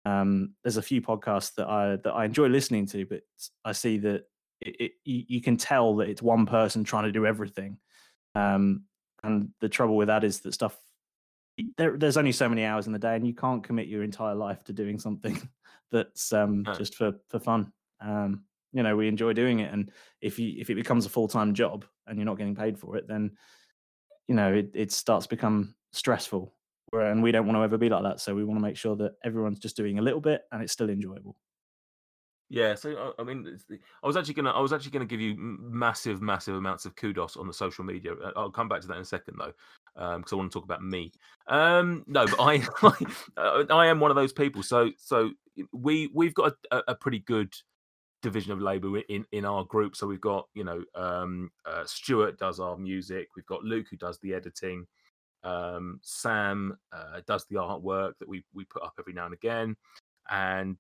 um, there's a few podcasts that I that I enjoy listening to, but I see that it, it, you can tell that it's one person trying to do everything. Um, and the trouble with that is that stuff there, there's only so many hours in the day, and you can't commit your entire life to doing something that's um, no. just for for fun. Um, you know, we enjoy doing it, and if you if it becomes a full time job and you're not getting paid for it, then you know it, it starts to become stressful. And we don't want to ever be like that, so we want to make sure that everyone's just doing a little bit and it's still enjoyable. Yeah, so uh, I mean, I was actually gonna, I was actually gonna give you massive, massive amounts of kudos on the social media. Uh, I'll come back to that in a second, though, because um, I want to talk about me. Um, no, but I, I, uh, I, am one of those people. So, so we we've got a, a pretty good division of labor in in our group. So we've got, you know, um, uh, Stuart does our music. We've got Luke who does the editing. Um, Sam uh, does the artwork that we we put up every now and again, and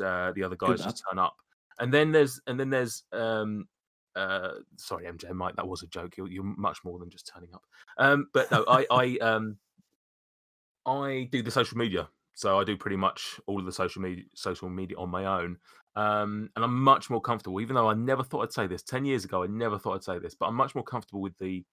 uh, the other guys just turn up. And then there's and then there's um uh sorry MJ Mike that was a joke. You're, you're much more than just turning up. Um but no I I um I do the social media. So I do pretty much all of the social media social media on my own. Um and I'm much more comfortable even though I never thought I'd say this 10 years ago I never thought I'd say this but I'm much more comfortable with the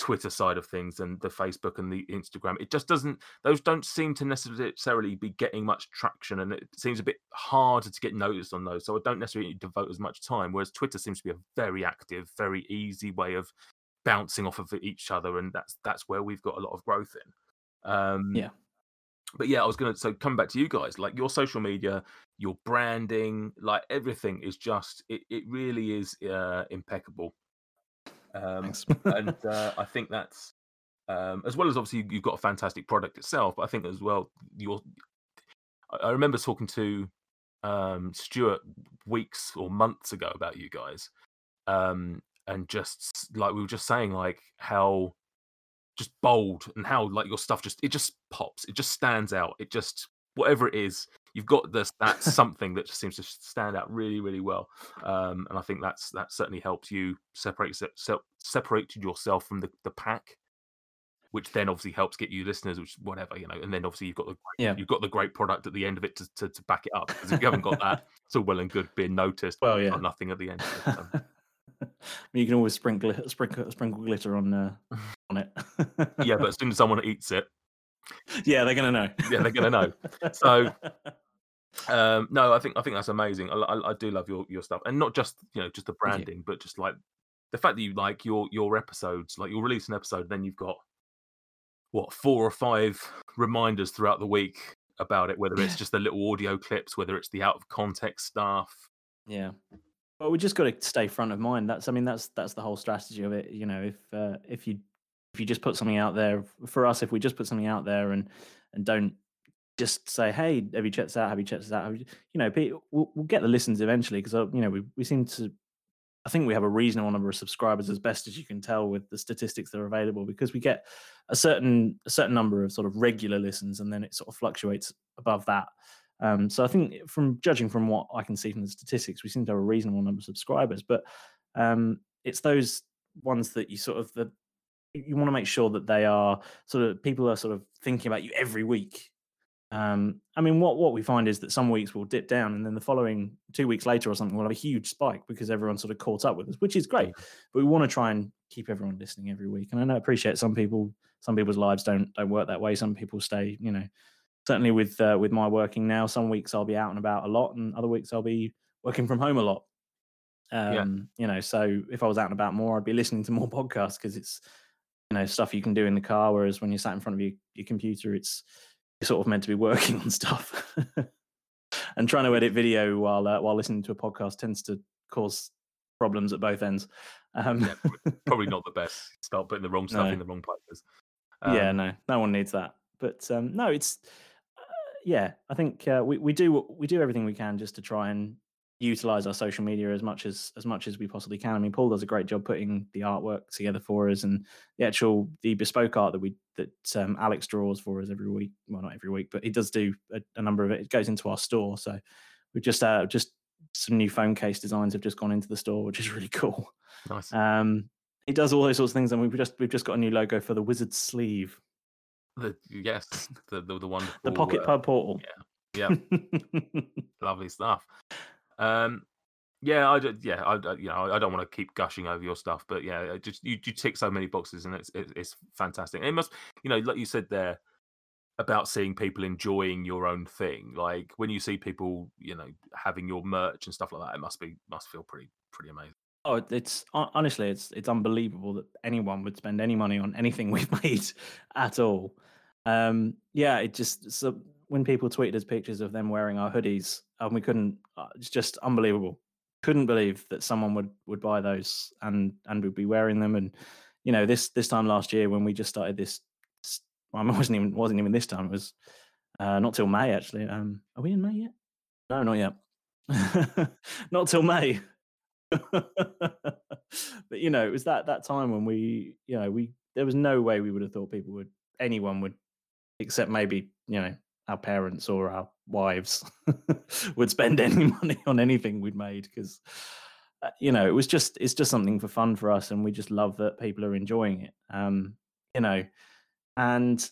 Twitter side of things and the Facebook and the Instagram. It just doesn't; those don't seem to necessarily be getting much traction, and it seems a bit harder to get noticed on those. So I don't necessarily devote as much time. Whereas Twitter seems to be a very active, very easy way of bouncing off of each other, and that's that's where we've got a lot of growth in. Um, yeah. But yeah, I was gonna so come back to you guys. Like your social media, your branding, like everything is just it. It really is uh, impeccable. Um, and uh, I think that's um, as well as obviously you've got a fantastic product itself. But I think as well, you're. I remember talking to um, Stuart weeks or months ago about you guys, um, and just like we were just saying, like how just bold and how like your stuff just it just pops, it just stands out, it just whatever it is, you've got this that something that just seems to stand out really, really well. Um, and I think that's that certainly helps you separate se- separate yourself from the, the pack which then obviously helps get you listeners, which whatever you know, and then obviously you've got the yeah. you've got the great product at the end of it to, to, to back it up. Because if you haven't got that, it's all well and good being noticed. Well, yeah, nothing at the end. It, you can always sprinkle sprinkle sprinkle glitter on uh, on it. yeah, but as soon as someone eats it, yeah, they're gonna know. yeah, they're gonna know. So. Um, no, I think I think that's amazing. I, I, I, do love your, your stuff, and not just you know just the branding, but just like the fact that you like your your episodes, like you'll release an episode, then you've got what four or five reminders throughout the week about it, whether it's just the little audio clips, whether it's the out of context stuff. Yeah. Well, we just got to stay front of mind. That's, I mean, that's that's the whole strategy of it. You know, if uh, if you if you just put something out there for us, if we just put something out there and and don't just say, "Hey, have you checked this out? Have you checked this out?" You, you know, we'll, we'll get the listens eventually because uh, you know we we seem to I think we have a reasonable number of subscribers as best as you can tell with the statistics that are available because we get a certain a certain number of sort of regular listens and then it sort of fluctuates above that. Um, so I think from judging from what I can see from the statistics, we seem to have a reasonable number of subscribers, but um, it's those ones that you sort of the you want to make sure that they are sort of people are sort of thinking about you every week um, I mean, what what we find is that some weeks will dip down, and then the following two weeks later or something, we'll have a huge spike because everyone's sort of caught up with us, which is great. But we want to try and keep everyone listening every week. And I know I appreciate some people, some people's lives don't don't work that way. Some people stay, you know, certainly with uh, with my working now. Some weeks I'll be out and about a lot, and other weeks I'll be working from home a lot. Um, yeah. You know, so if I was out and about more, I'd be listening to more podcasts because it's you know stuff you can do in the car. Whereas when you're sat in front of your, your computer, it's sort of meant to be working on stuff. and trying to edit video while uh, while listening to a podcast tends to cause problems at both ends. Um, yeah, probably not the best. Start putting the wrong stuff no. in the wrong places. Um, yeah, no, no one needs that. But um, no, it's uh, yeah. I think uh, we we do we do everything we can just to try and utilize our social media as much as as much as we possibly can. I mean, Paul does a great job putting the artwork together for us, and the actual the bespoke art that we that um, Alex draws for us every week. Well, not every week, but he does do a, a number of it. It goes into our store, so we just uh, just some new phone case designs have just gone into the store, which is really cool. Nice. Um, he does all those sorts of things, and we've just we've just got a new logo for the Wizard sleeve. The yes, the the, the one the pocket uh, pub portal. Yeah, yeah, lovely stuff. Um, yeah, I yeah, I you know I don't want to keep gushing over your stuff, but yeah, just you, you tick so many boxes and it's it's, it's fantastic. it must you know like you said there about seeing people enjoying your own thing. Like when you see people you know having your merch and stuff like that, it must be must feel pretty pretty amazing. Oh, it's honestly, it's it's unbelievable that anyone would spend any money on anything we've made at all. Um, yeah, it just so when people tweeted us pictures of them wearing our hoodies, and we couldn't. Uh, it's just unbelievable. Couldn't believe that someone would would buy those and and would be wearing them. And you know, this this time last year when we just started this, I wasn't even wasn't even this time. It was uh, not till May actually. Um, are we in May yet? No, not yet. not till May. but you know, it was that that time when we, you know, we there was no way we would have thought people would anyone would, except maybe you know our parents or our wives would spend any money on anything we'd made because uh, you know it was just it's just something for fun for us and we just love that people are enjoying it um you know and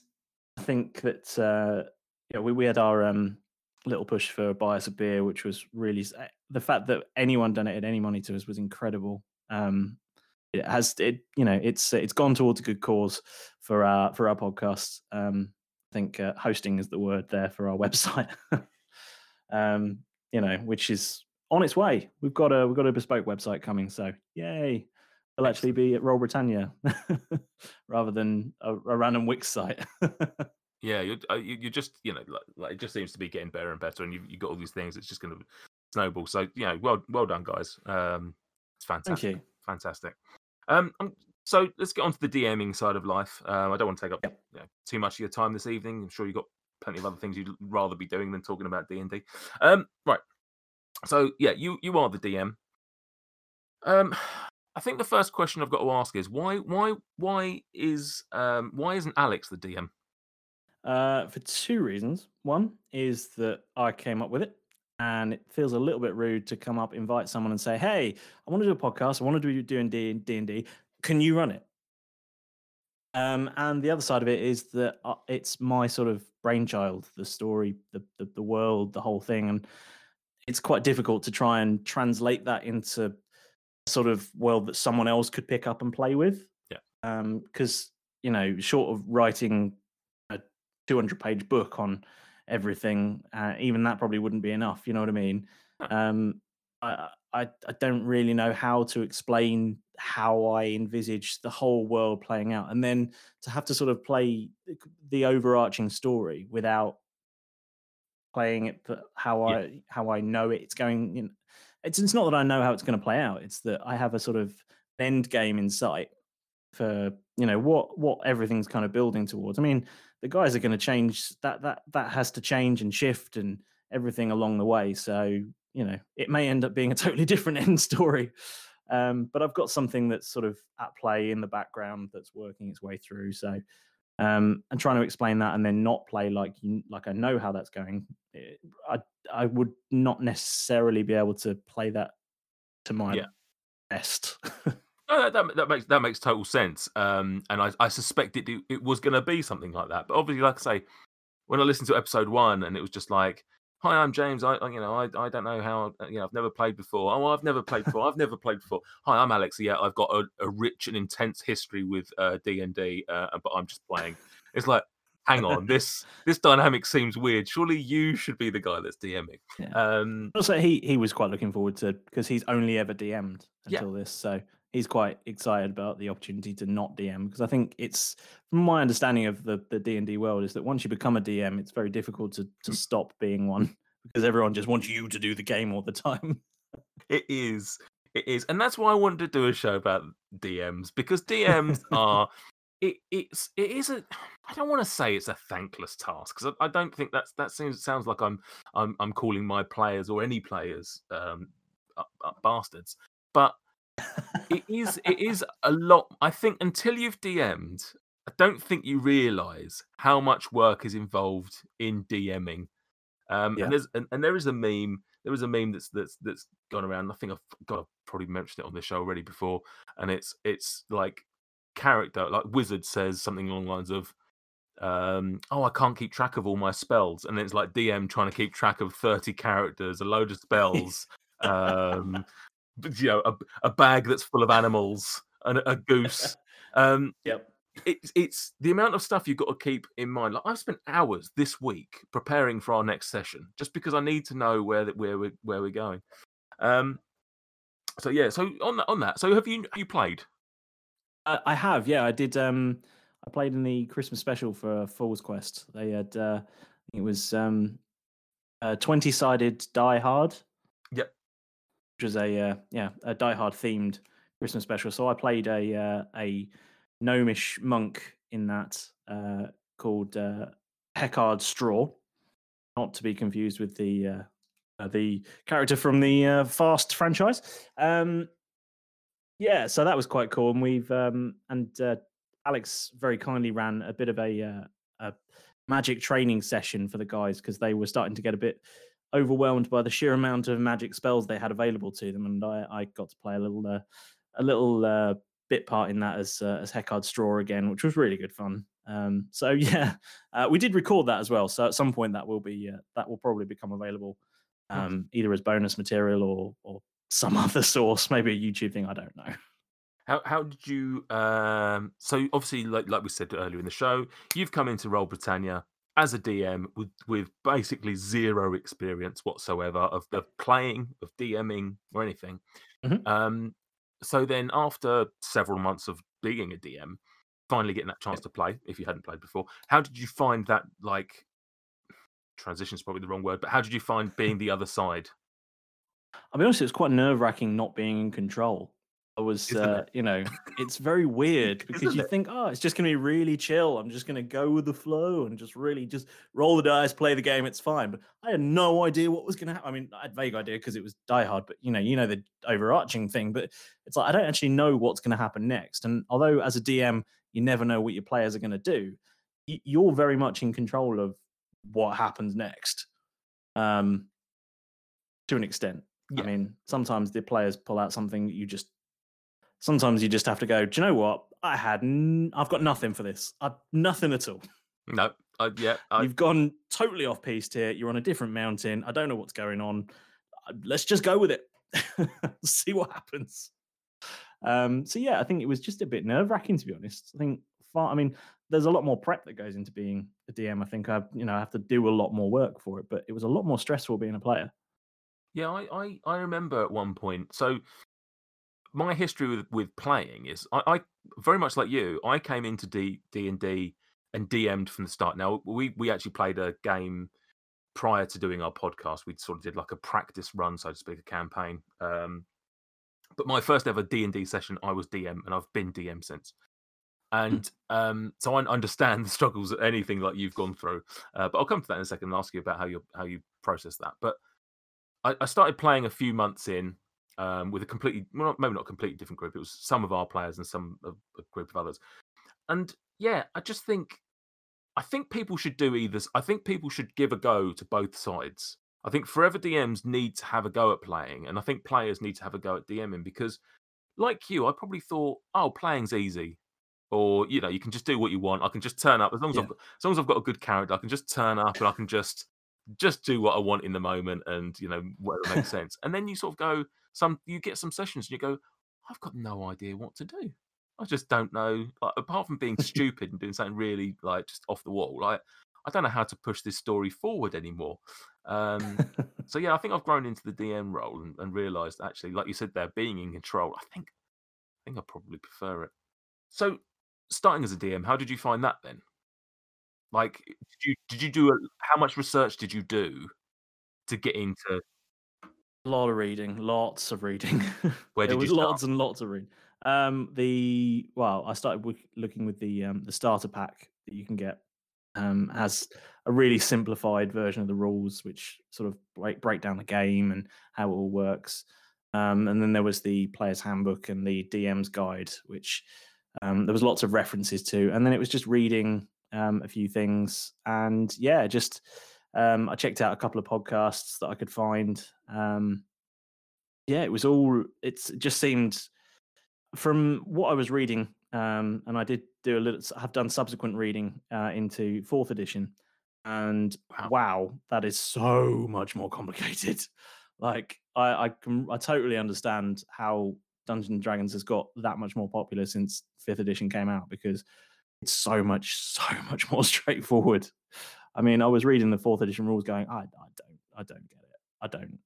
i think that uh yeah we, we had our um little push for buy us a beer which was really eh, the fact that anyone donated any money to us was incredible um it has it you know it's it's gone towards a good cause for our for our podcast um think uh, hosting is the word there for our website. um, you know, which is on its way. We've got a we've got a bespoke website coming, so yay! It'll actually be at Roll Britannia rather than a, a, random Wix site. yeah, you're, uh, you just you know like, like, it just seems to be getting better and better, and you've, you've got all these things. It's just going to snowball. So yeah, well well done, guys. Um, it's fantastic. Thank you. Fantastic. Um, I'm so let's get on to the DMing side of life. Um, I don't want to take up Yep. you know, too much of your time this evening. I'm sure you've got plenty of other things you'd rather be doing than talking about D and D. Um, right. So yeah, you you are the DM. Um, I think the first question I've got to ask is why why why is um why isn't Alex the DM? Uh, for two reasons. One is that I came up with it, and it feels a little bit rude to come up, invite someone, and say, "Hey, I want to do a podcast. I want to do doing D D and D. Can you run it?" Um, and the other side of it is that uh, it's my sort of brainchild, the story, the, the the world, the whole thing, and it's quite difficult to try and translate that into sort of world that someone else could pick up and play with. Yeah. Because you know, short of writing a 200 page book on everything, uh, even that probably wouldn't be enough. You know what I mean? Huh. Um, I, I I don't really know how to explain how I envisage the whole world playing out, and then to have to sort of play the overarching story without playing it how Yeah. I how I know it's going. You know, it's it's not that I know how it's going to play out. It's that I have a sort of end game in sight for you know what what everything's kind of building towards. I mean, the guys are going to change. That that that has to change and shift and everything along the way. So you know, it may end up being a totally different end story. Um, but I've got something that's sort of at play in the background that's working its way through. So um, and trying to explain that and then not play like you like I know how that's going. eh, I I would not necessarily be able to play that to my Yeah. best. No, that, that, that makes that makes total sense. Um, and I, I suspect it it was going to be something like that. But obviously, like I say, when I listened to episode one, and it was just like, "Hi, I'm James. I, you know, I, I don't know how, uh, you know, I've never played before. Oh, I've never played before. I've never played before. Hi, I'm Alex. Yeah, I've got a, a rich and intense history with uh, D and D, uh, but I'm just playing. It's like, hang on, this this dynamic seems weird. Surely you should be the guy that's DMing. Yeah. Um, also, he he was quite looking forward to because he's only ever DM'd Yeah. until this, so he's quite excited about the opportunity to not DM because I think it's from my understanding of the the D and D world is that once you become a DM, it's very difficult to to stop being one because everyone just wants you to do the game all the time. It is. It is. And that's why I wanted to do a show about DMs because DMs are it it's it is a I don't want to say it's a thankless task because I, I don't think that's that seems sounds like I'm I'm I'm calling my players or any players um bastards. But it is it is a lot I think until you've DM'd, I don't think you realise how much work is involved in DMing. Um, Yeah. and there's and, and there is a meme. There is a meme that's that's that's gone around. I think I've got I've probably mentioned it on the show already before, and it's it's like character like wizard says something along the lines of, um, "Oh, I can't keep track of all my spells," and then it's like DM trying to keep track of thirty characters, a load of spells, um, you know, a, a bag that's full of animals, and a, goose. Um, Yep. it's it's the amount of stuff you've got to keep in mind. Like I've spent hours this week preparing for our next session just because I need to know where that where we where we're going. Um. So yeah. So on that on that. So have you have you played? Uh, I have, yeah. I did. Um, I played in the Christmas special for Fool's Quest. They had, uh, it was um, a twenty-sided Die Hard. Which was a uh, yeah a Die Hard themed Christmas special. So I played a uh, a gnomish monk in that uh, called uh, Heckard Straw, not to be confused with the uh, the character from the uh, Fast franchise. Um, yeah, so that was quite cool, and we've um, and uh, Alex very kindly ran a bit of a a magic training session for the guys because they were starting to get a bit overwhelmed by the sheer amount of magic spells they had available to them, and I, I got to play a little uh, a little uh, bit part in that as uh, as Heckard Straw again, which was really good fun. Um, so yeah, uh, we did record that as well. So at some point that will be uh, that will probably become available um, either as bonus material or or some other source, maybe a YouTube thing. I don't know. How how did you? Um. So obviously, like like we said earlier in the show, you've come into Roll Britannia as a DM with with basically zero experience whatsoever of, of playing, of DMing, or anything. Mhm. Um. So then, after several months of being a DM, finally getting that chance to play, if you hadn't played before, how did you find that? Like, transition is probably the wrong word, but how did you find being the other side? I'll be honest, it was quite nerve wracking not being in control was, uh, you know, it's very weird because Isn't you it? think, oh, it's just going to be really chill. I'm just going to go with the flow and just really just roll the dice, play the game. It's fine. But I had no idea what was going to happen. I mean, I had vague idea because it was Die Hard, but you know, you know the overarching thing. But it's like I don't actually know what's going to happen next. And although as a DM, you never know what your players are going to do, you're very much in control of what happens next. Um, to an extent. Yeah. I mean, sometimes the players pull out something you just sometimes you just have to go, do you know what? I had, n- I've got nothing for this. I've nothing at all. No, I, yeah, I, You've gone totally off piste here. You're on a different mountain. I don't know what's going on. Uh, Let's just go with it. See what happens. Um, so yeah, I think it was just a bit nerve wracking to be honest. I think far, I mean, there's a lot more prep that goes into being a DM. I think I, you know, I have to do a lot more work for it, but it was a lot more stressful being a player. Yeah, I, I, I remember at one point. So my history with, with playing is I, I very much like you. I came into D D and D and DM'd from the start. Now we we actually played a game prior to doing our podcast. We sort of did like a practice run, so to speak, a campaign. Um, but my first ever D and D session, I was DM, and I've been DM since. And um, so I understand the struggles that anything like you've gone through. Uh, but I'll come to that in a second and ask you about how you how you process that. But I, I started playing a few months in um, with a completely, well, not, maybe not a completely different group. It was some of our players and some of a group of others. And yeah, I just think, I think people should do either. I think people should give a go to both sides. I think forever DMs need to have a go at playing, and I think players need to have a go at DMing because, like you, I probably thought, oh, playing's easy, or you know, you can just do what you want. I can just turn up as long as Yeah. I've as long as I've got a good character. I can just turn up and I can just just do what I want in the moment, and you know, whatever makes sense. And then you sort of go, some you get some sessions and you go, I've got no idea what to do. I just don't know. Like, apart from being stupid and doing something really like just off the wall, like I don't know how to push this story forward anymore. Um, so yeah, I think I've grown into the DM role and, and realised actually, like you said there, being in control. I think I think I probably prefer it. So starting as a DM, how did you find that then? Like, did you did you do a, how much research did you do to get into? A lot of reading, lots of reading. Where did was you start? lots and lots of reading. Um, the well, I started looking with the um, the starter pack that you can get. Um, has a really simplified version of the rules, which sort of break break down the game and how it all works. Um, and then there was the player's handbook and the DM's guide, which um, there was lots of references to. And then it was just reading um, a few things, and yeah, just um, I checked out a couple of podcasts that I could find. Um, yeah, it was all. It's it just seemed from what I was reading, um, and I did do a little. I've done subsequent reading uh, into fourth edition, and Wow. wow, that is so much more complicated. Like I, I can, I totally understand how Dungeons and Dragons has got that much more popular since fifth edition came out because it's so much, so much more straightforward. I mean, I was reading the fourth edition rules, going, I, I don't, I don't get it. I don't,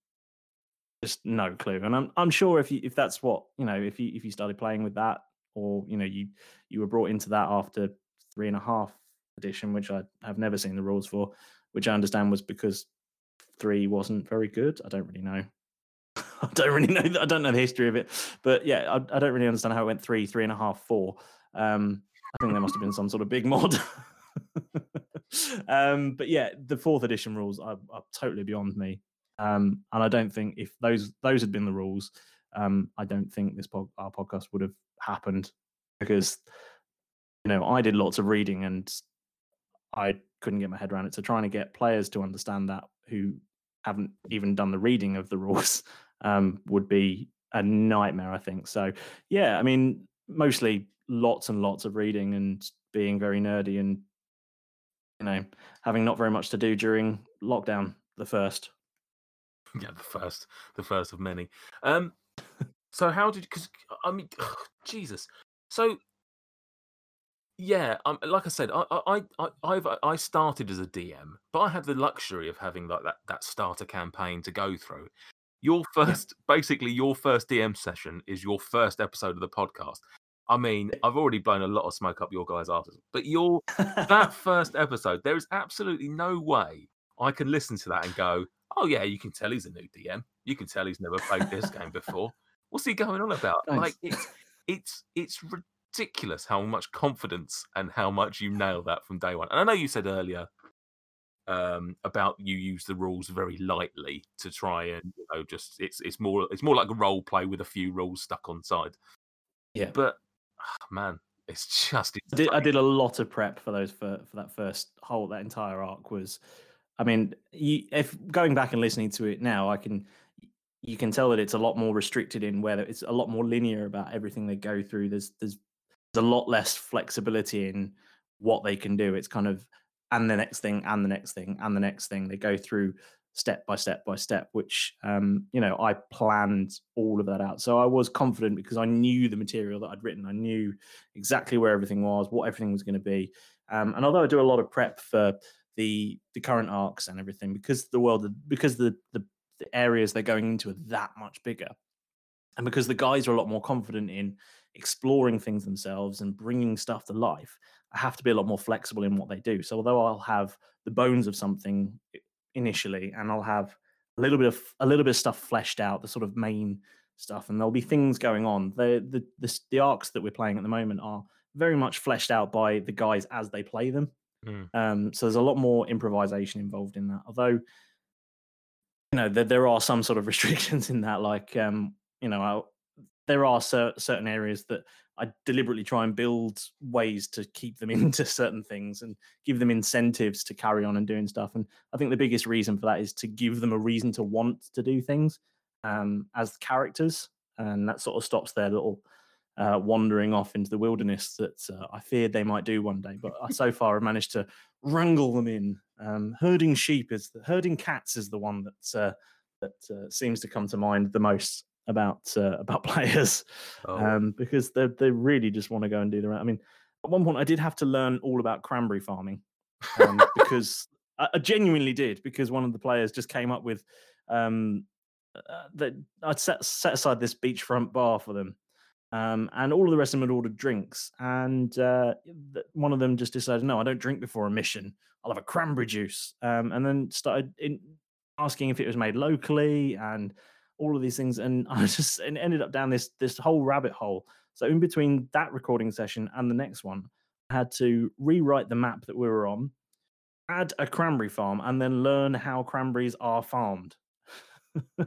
just no clue. And I'm, I'm sure if you, if that's what you know, if you, if you started playing with that, or you know, you, you were brought into that after three and a half edition, which I have never seen the rules for, which I understand was because three wasn't very good. I don't really know. I don't really know. I don't know the history of it, but yeah, I, I don't really understand how it went three, three and a half, four. Um, I think there must have been some sort of big mod. Um, but yeah, the fourth edition rules are, are totally beyond me, um, and I don't think if those those had been the rules, um, I don't think this pod, our podcast would have happened because you know I did lots of reading and I couldn't get my head around it. So trying to get players to understand that who haven't even done the reading of the rules um, would be a nightmare, I think. So yeah, I mean, mostly lots and lots of reading and being very nerdy and you know having not very much to do during lockdown. The first. Yeah, the first, the first of many. Um, so how did? Because I mean, Jesus. So yeah, um, like I said, I, I, I, I've, I started as a DM, but I had the luxury of having like that that starter campaign to go through. Your first, basically, your first DM session is your first episode of the podcast. I mean, I've already blown a lot of smoke up your guys' asses, but your that first episode, there is absolutely no way I can listen to that and go, "Oh yeah, you can tell he's a new DM. You can tell he's never played this game before." What's he going on about? Nice. Like it's it's it's ridiculous how much confidence and how much you nail that from day one. And I know you said earlier um, about you use the rules very lightly to try and you know just it's it's more it's more like a role play with a few rules stuck on side. Yeah. But ah, man, it's just I did, I did a lot of prep for those for, for that first whole that entire arc was I mean you, if going back and listening to it now I can you can tell that it's a lot more restricted in where it's a lot more linear about everything they go through. There's there's there's a lot less flexibility in what they can do. It's kind of and the next thing and the next thing and the next thing. They go through step by step by step which um you know i planned all of that out. So i was confident because i knew the material that i'd written. I knew exactly where everything was what everything was going to be. Um and although i do a lot of prep for the the current arcs and everything because the world because the the, the areas they're going into are that much bigger and because the guys are a lot more confident in exploring things themselves and bringing stuff to life i have to be a lot more flexible in what they do. So although i'll have the bones of something initially and i'll have a little bit of a little bit of stuff fleshed out the sort of main stuff and there'll be things going on the the the, the arcs that we're playing at the moment are very much fleshed out by the guys as they play them Mm. um, so there's a lot more improvisation involved in that although you know there, there are some sort of restrictions in that like um you know I'll, there are cer- certain areas that i deliberately try and build ways to keep them into certain things and give them incentives to carry on and doing stuff and i think the biggest reason for that is to give them a reason to want to do things um, as characters and that sort of stops their little uh, wandering off into the wilderness that uh, I feared they might do one day. But I, so far, I've managed to wrangle them in. Um, herding sheep is the, herding cats is the one that uh, that uh, seems to come to mind the most about uh, about players Oh, um, because they they really just want to go and do their. I mean, at one point, I did have to learn all about cranberry farming um, because I, I genuinely did because one of the players just came up with um, uh, that I'd set set aside this beachfront bar for them um, and all of the rest of them had ordered drinks. And uh, one of them just decided, no, I don't drink before a mission. I'll have a cranberry juice. Um, and then started in, asking if it was made locally and all of these things. And I just and ended up down this this whole rabbit hole. So in between that recording session and the next one, I had to rewrite the map that we were on, add a cranberry farm, and then learn how cranberries are farmed.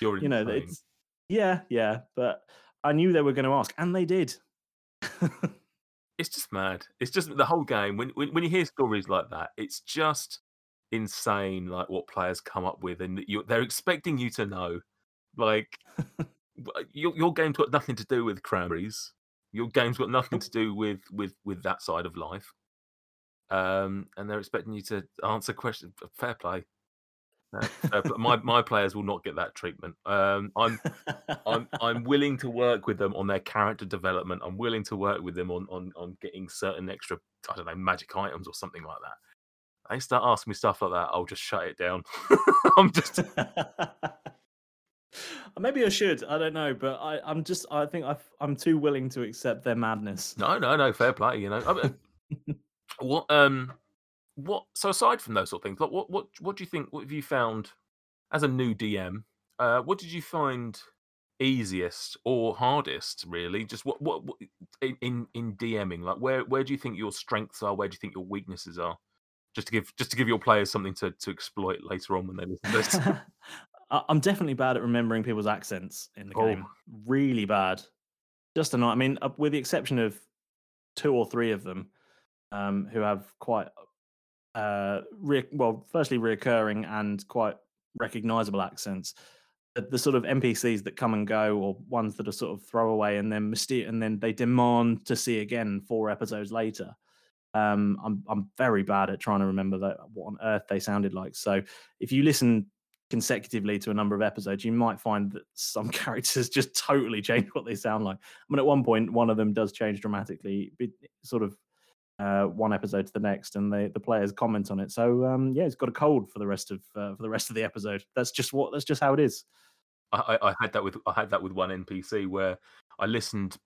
You're you know, insane. it's yeah, yeah, but I knew they were going to ask, and they did. it's just mad. It's just the whole game. When, when when you hear stories like that, it's just insane. Like what players come up with, and you, they're expecting you to know. Like your your game's got nothing to do with cranberries. Your game's got nothing to do with with with that side of life. Um, and they're expecting you to answer questions. Fair play. Uh, my my players will not get that treatment. Um, I'm I'm I'm willing to work with them on their character development. I'm willing to work with them on on on getting certain extra I don't know magic items or something like that. They start asking me stuff like that, I'll just shut it down. I'm just Maybe I should. I don't know, but I, I'm just. I think I've, I'm too willing to accept their madness. no no no fair play. You know I what um what so aside from those sort of things, like what what what do you think? What have you found as a new DM? Uh, what did you find easiest or hardest? Really, just what what, what in, in in DMing? Like where where do you think your strengths are? Where do you think your weaknesses are? Just to give just to give your players something to to exploit later on when they listen to this. I- I'm definitely bad at remembering people's accents in the Oh. game. Really bad. Just a night. I mean, with the exception of two or three of them, um, who have quite, uh, re- well, firstly reoccurring and quite recognizable accents. The, the sort of NPCs that come and go, or ones that are sort of throwaway, and then myster- and then they demand to see again four episodes later. Um, I'm I'm very bad at trying to remember that what on earth they sounded like. So if you listen consecutively to a number of episodes, you might find that some characters just totally change what they sound like. I mean, at one point, one of them does change dramatically, sort of uh, one episode to the next, and the the players comment on it. So um, yeah, it's got a cold for the rest of uh, for the rest of the episode. That's just what that's just how it is. I, I had that with I had that with one NPC where I listened.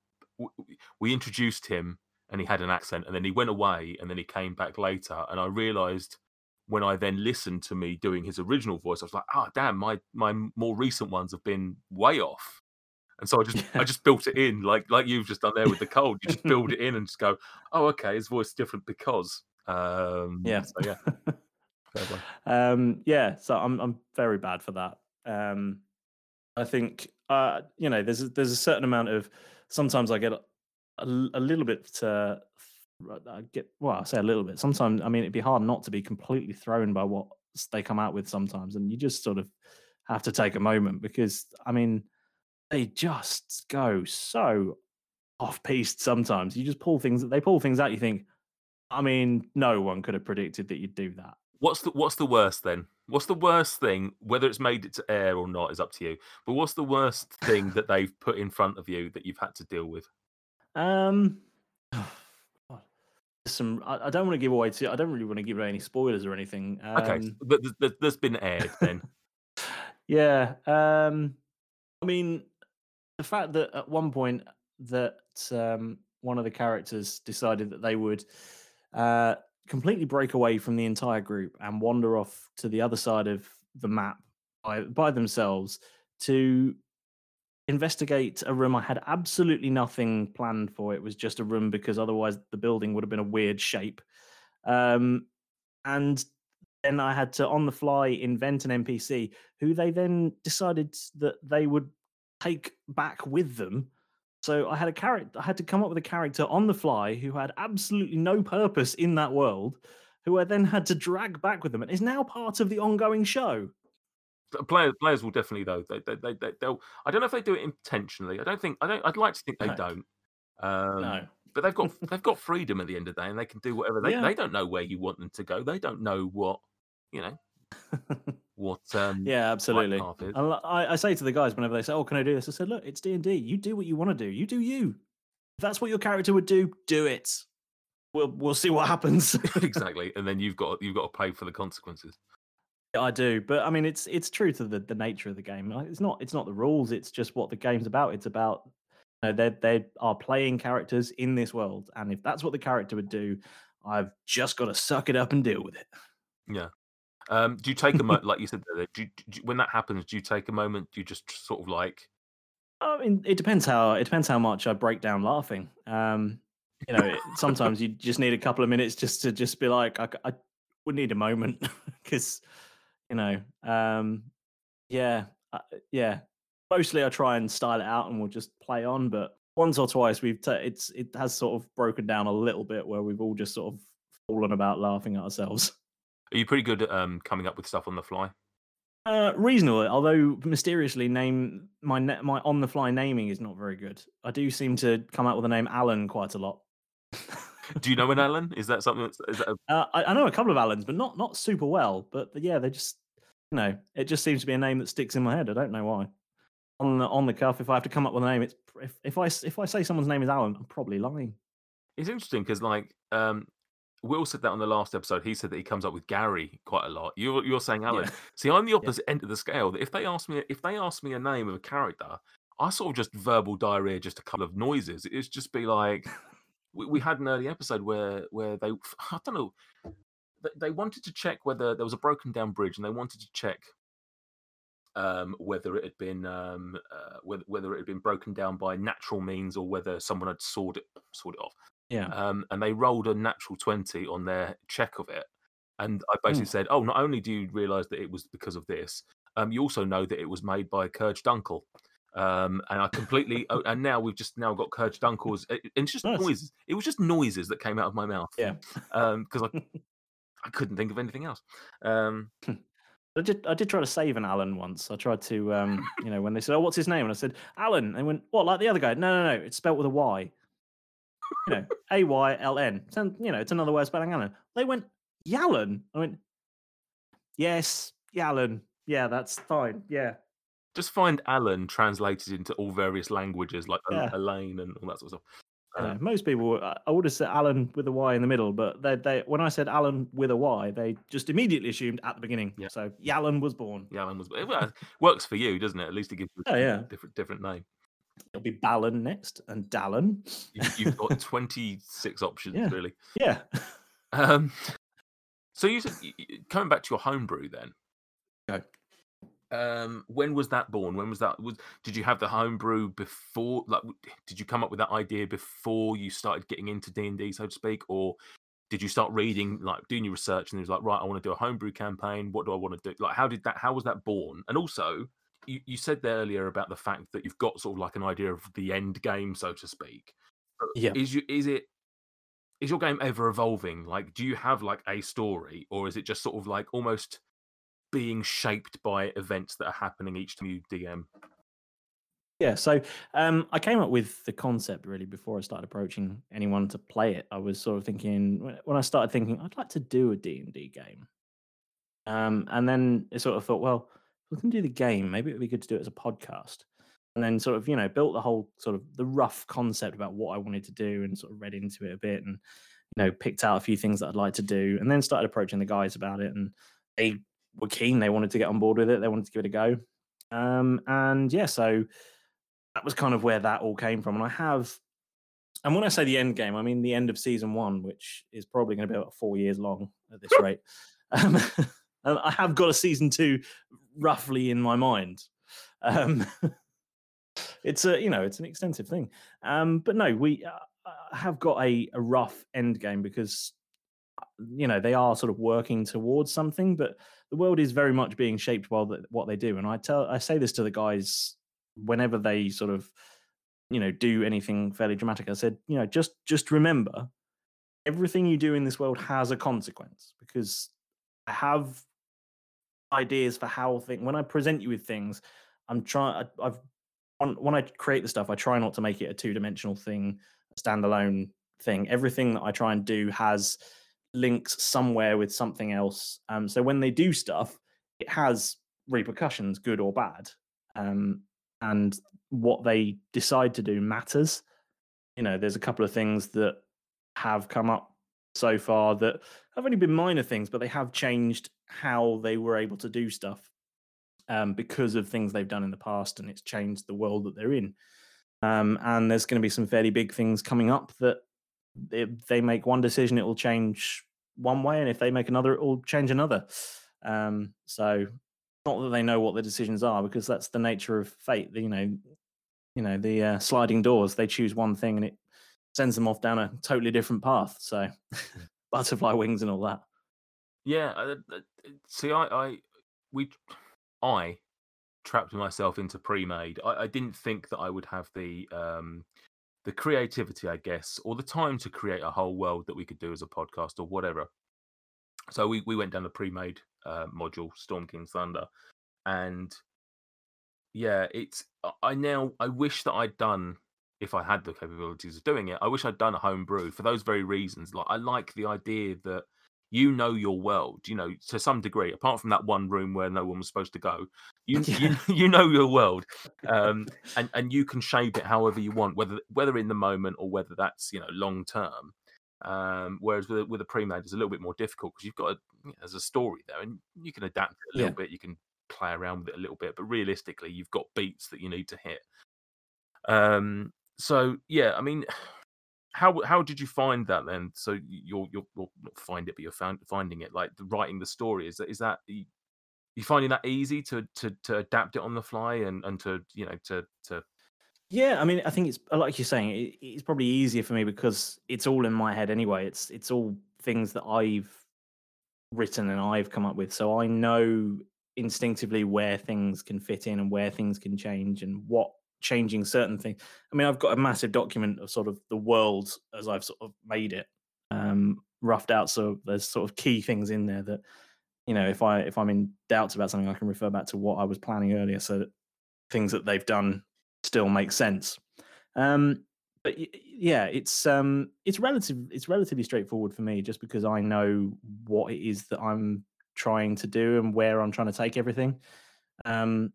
We introduced him and he had an accent, and then he went away, and then he came back later, and I realised when I then listened to me doing his original voice, I was like, "Ah, damn! My my more recent ones have been way off." And so I just I just built it in like like you've just done there with the cold. You just build it in and just go, oh okay, his voice is different because. Um, Yeah. So yeah. Um, yeah, so I'm I'm very bad for that. Um, I think uh, you know there's a, there's a certain amount of sometimes I get a little bit uh, I get well I say a little bit sometimes I mean it'd be hard not to be completely thrown by what they come out with sometimes and you just sort of have to take a moment because I mean they just go so off piste sometimes you just pull things they pull things out you think I mean no one could have predicted that you'd do that What's the what's the worst then? What's the worst thing? Whether it's made it to air or not is up to you. But what's the worst thing that they've put in front of you that you've had to deal with? Um, some. I, I don't want to give away. Too, I don't really want to give away any spoilers or anything. Um, Okay, but th- th- that's been aired then. Yeah. Um, I mean, the fact that at one point that um, one of the characters decided that they would uh, completely break away from the entire group and wander off to the other side of the map by, by themselves to investigate a room I had absolutely nothing planned for. It was just a room because otherwise the building would have been a weird shape. Um, and then I had to, on the fly, invent an NPC who they then decided that they would take back with them. So I had a character. I had to come up with a character on the fly who had absolutely no purpose in that world, who I then had to drag back with them, and is now part of the ongoing show. Players players will definitely though. They, they, they, they they'll. I don't know if they do it intentionally. I don't think. I don't. I'd like to think they No. don't. Um, no, But they've got they've got freedom at the end of the day, and they can do whatever they. Yeah. They don't know where you want them to go. They don't know what you know what. Um, yeah, absolutely. I, I say to the guys whenever they say, "Oh, can I do this?" I said, "Look, it's D and D. You do what you want to do. You do you. If that's what your character would do, do it. We'll we'll see what happens." exactly. And then you've got you've got to pay for the consequences. I do, but I mean, it's it's true to the, the nature of the game. It's not it's not the rules. It's just what the game's about. It's about you know, they they are playing characters in this world, and if that's what the character would do, I've just got to suck it up and deal with it. Yeah. Um, do you take a moment, like you said, do you, do you- when that happens? Do you take a moment? Do you just sort of like, I mean, it depends how it depends how much I break down laughing. Um, you know, it, sometimes you just need a couple of minutes just to just be like, I, I would need a moment because, you know, um, yeah, uh, yeah. Mostly, I try and style it out, and we'll just play on. But once or twice, we've ta it's it has sort of broken down a little bit where we've all just sort of fallen about laughing at ourselves. are you pretty good at um, coming up with stuff on the fly? Uh, reasonable, although mysteriously, name my na- my on the fly naming is not very good. I do seem to come out with the name Alan quite a lot. Do you know an Alan? Is that something that's is that a, Uh, I, I know a couple of Allens, but not not super well. But yeah, they just you know it just seems to be a name that sticks in my head. I don't know why. On the on the cuff, if I have to come up with a name, it's if, if I if I say someone's name is Alan, I'm probably lying. It's interesting because, like, um, Will said that on the last episode. He said that he comes up with Gary quite a lot. You're you're saying Alan. Yeah. See, I'm the opposite end of the scale. That if they ask me if they ask me a name of a character, I sort of just verbal diarrhea, just a couple of noises. It's just be like, we, we had an early episode where where they I don't know they, wanted to check whether there was a broken down bridge and they wanted to check um, whether it had been um, uh, whether, whether it had been broken down by natural means or whether someone had sawed it sawed it off Yeah. um, and they rolled a natural 20 on their check of it. And I basically Mm. said, Oh, not only do you realize that it was because of this, um, you also know that it was made by Kurge Dunkel. Um, and I completely, oh, and now we've just now got Kurge Dunkel's, and it's just Nice. noises. It was just noises that came out of my mouth. Yeah. Because I, I couldn't think of anything else. Um, I did I did try to save an Alan once. I tried to um you know when they said, "Oh, what's his name?" and I said Alan, and they went, "What? Like the other guy?" No, no, no. It's spelled with a Y. You know, A Y L N. Sound- You know, it's another way of spelling Alan. They went Yallen. I went, yes, Yallen. Yeah, that's fine. Yeah. just find Alan translated into all various languages like Yeah. Elaine and all that sort of stuff. Know, Uh, most people, I I would have said Alan with a Y in the middle, but they, they, when I said Alan with a Y, they just immediately assumed at the beginning. Yeah. So Yallen was born. yeah, Alan was, well, it works for you, doesn't it? At least it gives you a Oh, yeah. different, different name. It'll be Ballon next, and Dallin. You- You've got 26 options, Yeah. really. Yeah. Um, so you said, coming back to your homebrew then. Okay. Um, when was that born? When was that? Was did you have the homebrew before? Like, did you come up with that idea before you started getting into D and D, so to speak, or did you start reading, like, doing your research, and it was like, right, I want to do a homebrew campaign. What do I want to do? Like, how did that? How was that born? And also, you, you said there earlier about the fact that you've got sort of like an idea of the end game, so to speak. Yeah. Is you is it is your game ever evolving? Like, do you have like a story, or is it just sort of like almost being shaped by events that are happening each time you DM? Yeah, so um, I came up with the concept really before I started approaching anyone to play it. I was sort of thinking when- I started thinking I'd like to do a D and D game, um, and then I sort of thought, well, we can do the game, maybe it would be good to do it as a podcast. And then sort of you know built the whole sort of the rough concept about what I wanted to do, and sort of read into it a bit, and you know picked out a few things that I'd like to do, and then started approaching the guys about it, and they were keen. They wanted to get on board with it. They wanted to give it a go. Um, and yeah, so that was kind of where that all came from. And I have, and when I say the end game, I mean the end of season one, which is probably going to be about four years long at this rate. Um, and I have got a season two roughly in my mind. Um, it's a, you know, it's an extensive thing. Um, but no, we uh, have got a, a rough end game because you know they are sort of working towards something but the world is very much being shaped by the, what they do. And i tell i say this to the guys whenever they sort of you know do anything fairly dramatic. I said you know just just remember everything you do in this world has a consequence because i have ideas for how thing when i present you with things i'm trying i've when, when i create the stuff i try not to make it a two-dimensional thing a standalone thing. Everything that i try and do has links somewhere with something else um so when they do stuff it has repercussions good or bad um and what they decide to do matters. You know, there's a couple of things that have come up so far that have only been minor things, but they have changed how they were able to do stuff um, because of things they've done in the past, and it's changed the world that they're in. Um, and there's going to be some fairly big things coming up that if they make one decision, it will change one way, and if they make another, it will change another. Um, so not that they know what the decisions are because that's the nature of fate. You know, you know the uh, sliding doors. They choose one thing and it sends them off down a totally different path. So butterfly wings and all that. Yeah. Uh, uh, see, I, I, we, I trapped myself into pre-made. I, I didn't think that I would have the um, the creativity, I guess, or the time to create a whole world that we could do as a podcast or whatever. So we, we went down the pre-made uh, module, Storm King Thunder, and yeah, it's I now I wish that I'd done if I had the capabilities of doing it. I wish I'd done a homebrew for those very reasons. Like I like the idea that you know your world, you know, to some degree, apart from that one room where no one was supposed to go, you you, you know your world, um, and and you can shape it however you want, whether whether in the moment or whether that's you know long term. Um, whereas with a, with a pre-made, it's a little bit more difficult because you've got a, you know, there's a story there, and you can adapt it a little Yeah. bit. You can play around with it a little bit, but realistically, you've got beats that you need to hit. Um, so yeah, I mean, how how did you find that then? So you're you're not find it, but you're found, finding it like writing the story. Is that is that you, you finding that easy to to to adapt it on the fly and and to you know to to Yeah, I mean, I think it's uh, like you're saying, it, it's probably easier for me because it's all in my head anyway. It's it's all things that I've written and I've come up with, so I know instinctively where things can fit in and where things can change and what changing certain things. I mean, I've got a massive document of sort of the world as I've sort of made it, um, roughed out. So there's sort of key things in there that you know, if I if I'm in doubts about something, I can refer back to what I was planning earlier, so that things that they've done still make sense. Um, but yeah, it's um, it's relative. It's relatively straightforward for me, just because I know what it is that I'm trying to do and where I'm trying to take everything. Um,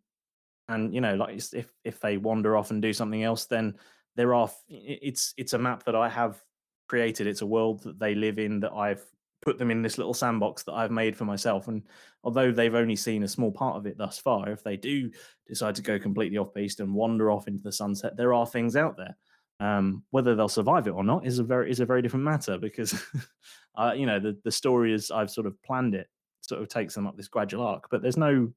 and you know, like if if they wander off and do something else, then there are. It's it's a map that I have created. It's a world that they live in that I've put them in this little sandbox that I've made for myself. And although they've only seen a small part of it thus far, if they do decide to go completely off piste and wander off into the sunset, there are things out there. Um, whether they'll survive it or not is a very is a very different matter because, uh, you know, the the story is I've sort of planned it sort of takes them up this gradual arc, but there's no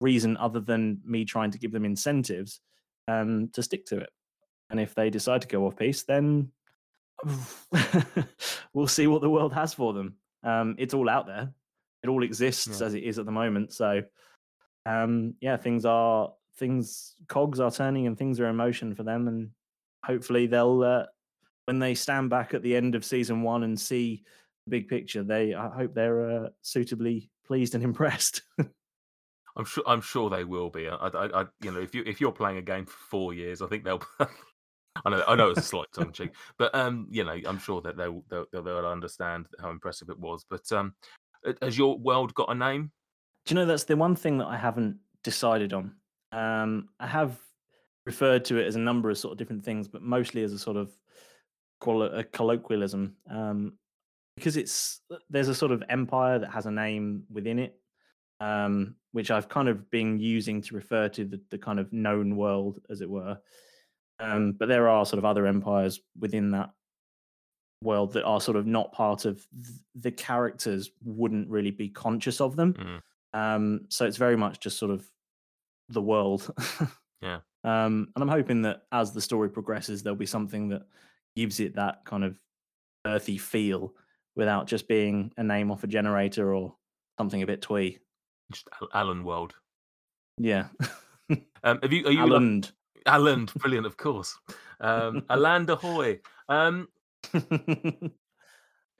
reason other than me trying to give them incentives um, to stick to it. And if they decide to go off piece, then we'll see what the world has for them. Um, it's all out there. It all exists Yeah. as it is at the moment. So, um, yeah, things are things. Cogs are turning and things are in motion for them, and hopefully they'll uh, when they stand back at the end of season one and see the big picture. They I hope they're uh, suitably pleased and impressed. I'm sure. I'm sure they will be. I, I, I, you know, if you if you're playing a game for four years, I think they'll. I know. I know it's a slight tongue cheek, but um, you know, I'm sure that they'll they'll, they'll understand how impressive it was. But um, has your world got a name? Do you know that's the one thing that I haven't decided on? Um, I have referred to it as a number of sort of different things, but mostly as a sort of call it a colloquialism, um, because it's there's a sort of empire that has a name within it, um, which I've kind of been using to refer to the, the kind of known world, as it were. Um, but there are sort of other empires within that world that are sort of not part of th- the characters wouldn't really be conscious of them. Mm. Um, so it's very much just sort of the world. Yeah. Um, and I'm hoping that as the story progresses, there'll be something that gives it that kind of earthy feel without just being a name off a generator or something a bit twee. Just Alan World. Yeah. Um, have you? Are you? Alan. Alan, brilliant, of course. Um, Alan Ahoy. Um, are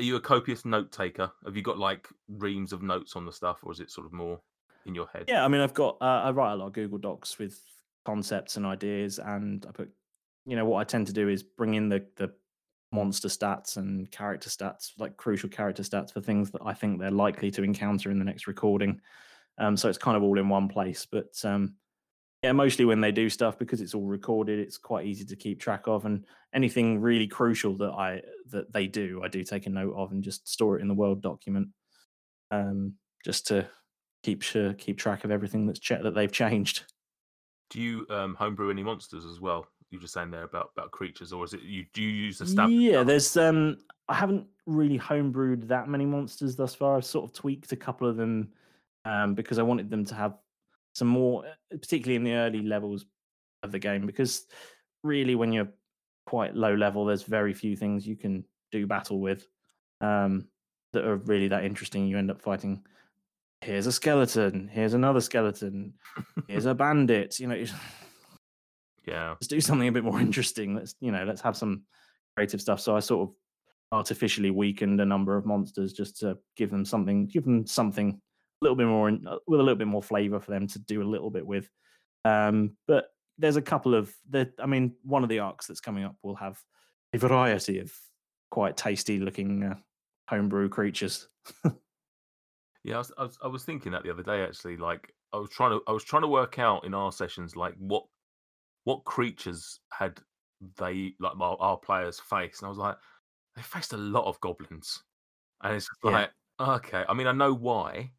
you a copious note taker? Have you got like reams of notes on the stuff, or is it sort of more in your head? Yeah, I mean, I've got uh, I write a lot of Google Docs with concepts and ideas, and I put, you know, what I tend to do is bring in the the monster stats and character stats, like crucial character stats for things that I think they're likely to encounter in the next recording. Um, so it's kind of all in one place. But um, yeah, mostly when they do stuff because it's all recorded, it's quite easy to keep track of. And anything really crucial that I that they do, I do take a note of and just store it in the Word document, um, just to keep sure, keep track of everything that's that they've changed. Do you um, homebrew any monsters as well? You were just saying there about about creatures, or is it you? Do you use the stuff? Yeah, there's um I haven't really homebrewed that many monsters thus far. I've sort of tweaked a couple of them um because I wanted them to have some more uh, particularly in the early levels of the game because really when you're quite low level there's very few things you can do battle with um that are really that interesting. You end up fighting here's a skeleton, here's another skeleton, here's a bandit, you know, Yeah, let's do something a bit more interesting. Let's you know, let's have some creative stuff. So I sort of artificially weakened a number of monsters just to give them something, give them something little bit more in- uh, with a little bit more flavor for them to do a little bit with. Um, but there's a couple of the. I mean, one of the arcs that's coming up will have a variety of quite tasty looking uh, homebrew creatures. yeah. I was, I was I was thinking that the other day actually. Like I was trying to I was trying to work out in our sessions like what what creatures had they like our, our players faced, and I was like, they faced a lot of goblins, and it's just Yeah. like okay. I mean, I know why.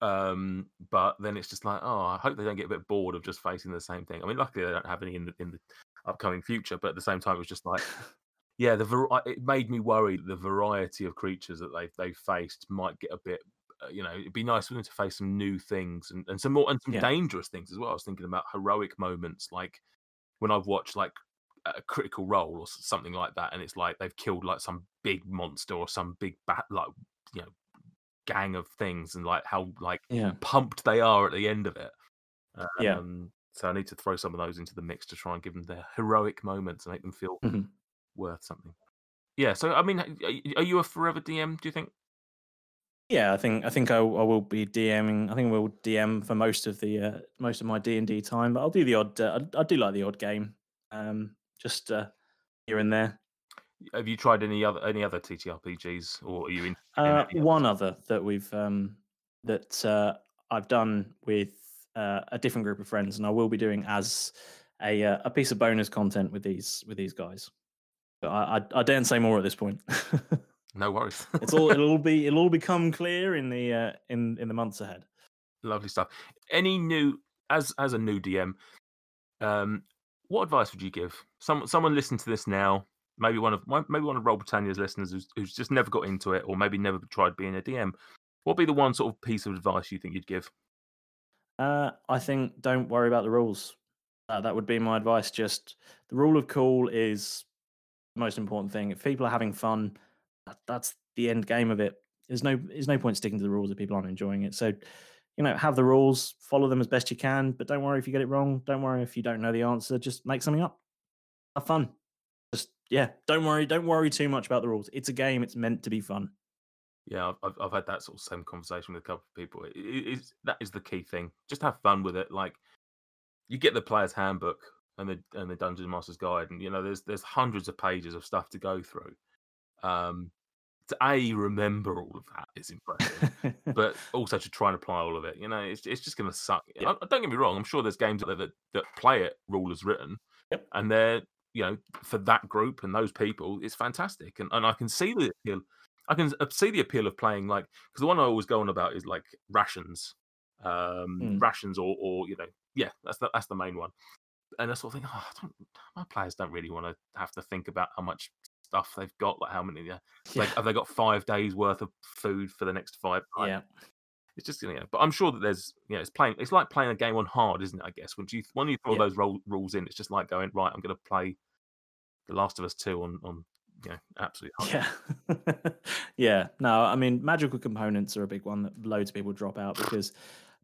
Um, but then it's just like, oh, I hope they don't get a bit bored of just facing the same thing. I mean, luckily they don't have any in the in the upcoming future, but at the same time, it was just like, yeah, the var- it made me worry the variety of creatures that they they faced might get a bit. Uh, you know, it'd be nice for them to face some new things and, and some more and some Yeah. dangerous things as well. I was thinking about heroic moments, like when I've watched like a critical role or something like that, and it's like they've killed like some big monster or some big bat, like you know, gang of things, and like how like Yeah. pumped they are at the end of it. Yeah. Um, so I need to throw some of those into the mix to try and give them their heroic moments and make them feel Mhm. worth something. Yeah. So I mean, are are you a forever DM? Do you think? Yeah, I think I think I, I will be DMing. I think we'll DM for most of the uh, most of my D and D time, but I'll do the odd. Uh, I, I do like the odd game, um, just uh, here and there. Have you tried any other any other TTRPGs, or are you in? Uh, one other that we've um, that uh, I've done with uh, a different group of friends, and I will be doing as a uh, a piece of bonus content with these with these guys. But I I, I daren't say more at this point. No worries. it's all it'll all be it'll all become clear in the uh, in in the months ahead. Lovely stuff. Any new as as a new DM, um, what advice would you give? Some someone listen to this now. Maybe one of maybe one of Roll Britannia's listeners who's, who's just never got into it, or maybe never tried being a DM. What would be the one sort of piece of advice you think you'd give? Uh, I think don't worry about the rules. Uh, that would be my advice. Just the rule of cool is the most important thing. If people are having fun, that, that's the end game of it. There's no there's no point sticking to the rules if people aren't enjoying it. So, you know, have the rules, follow them as best you can, but don't worry if you get it wrong. Don't worry if you don't know the answer. Just make something up. Have fun. Just yeah, don't worry. Don't worry too much about the rules. It's a game. It's meant to be fun. Yeah, I've, I've had that sort of same conversation with a couple of people. It, it, it's, that is the key thing. Just have fun with it. Like you get the player's handbook and the and the Dungeon Master's Guide, and you know there's there's hundreds of pages of stuff to go through. Um, to a remember all of that is impressive, but also to try and apply all of it. You know, it's it's just going to suck. Yeah. I, don't get me wrong. I'm sure there's games out there that, that play it rule as written, Yep. and they're you know for that group and those people, it's fantastic, and and I can see the appeal. I can uh, see the appeal of playing like because the one I always go on about is like rations, um, Mm. rations or or you know yeah that's the that's the main one, and I sort of think oh, I don't, my players don't really want to have to think about how much stuff they've got, like how many yeah, like have they got five days worth of food for the next five? Like, yeah. it's just you know, but I'm sure that there's you know it's playing it's like playing a game on hard, isn't it? I guess when you when you throw Yeah. those role, rules in, it's just like going right. I'm going to play The Last of Us Two on on you know. Yeah. yeah. No, I mean, magical components are a big one that loads of people drop out because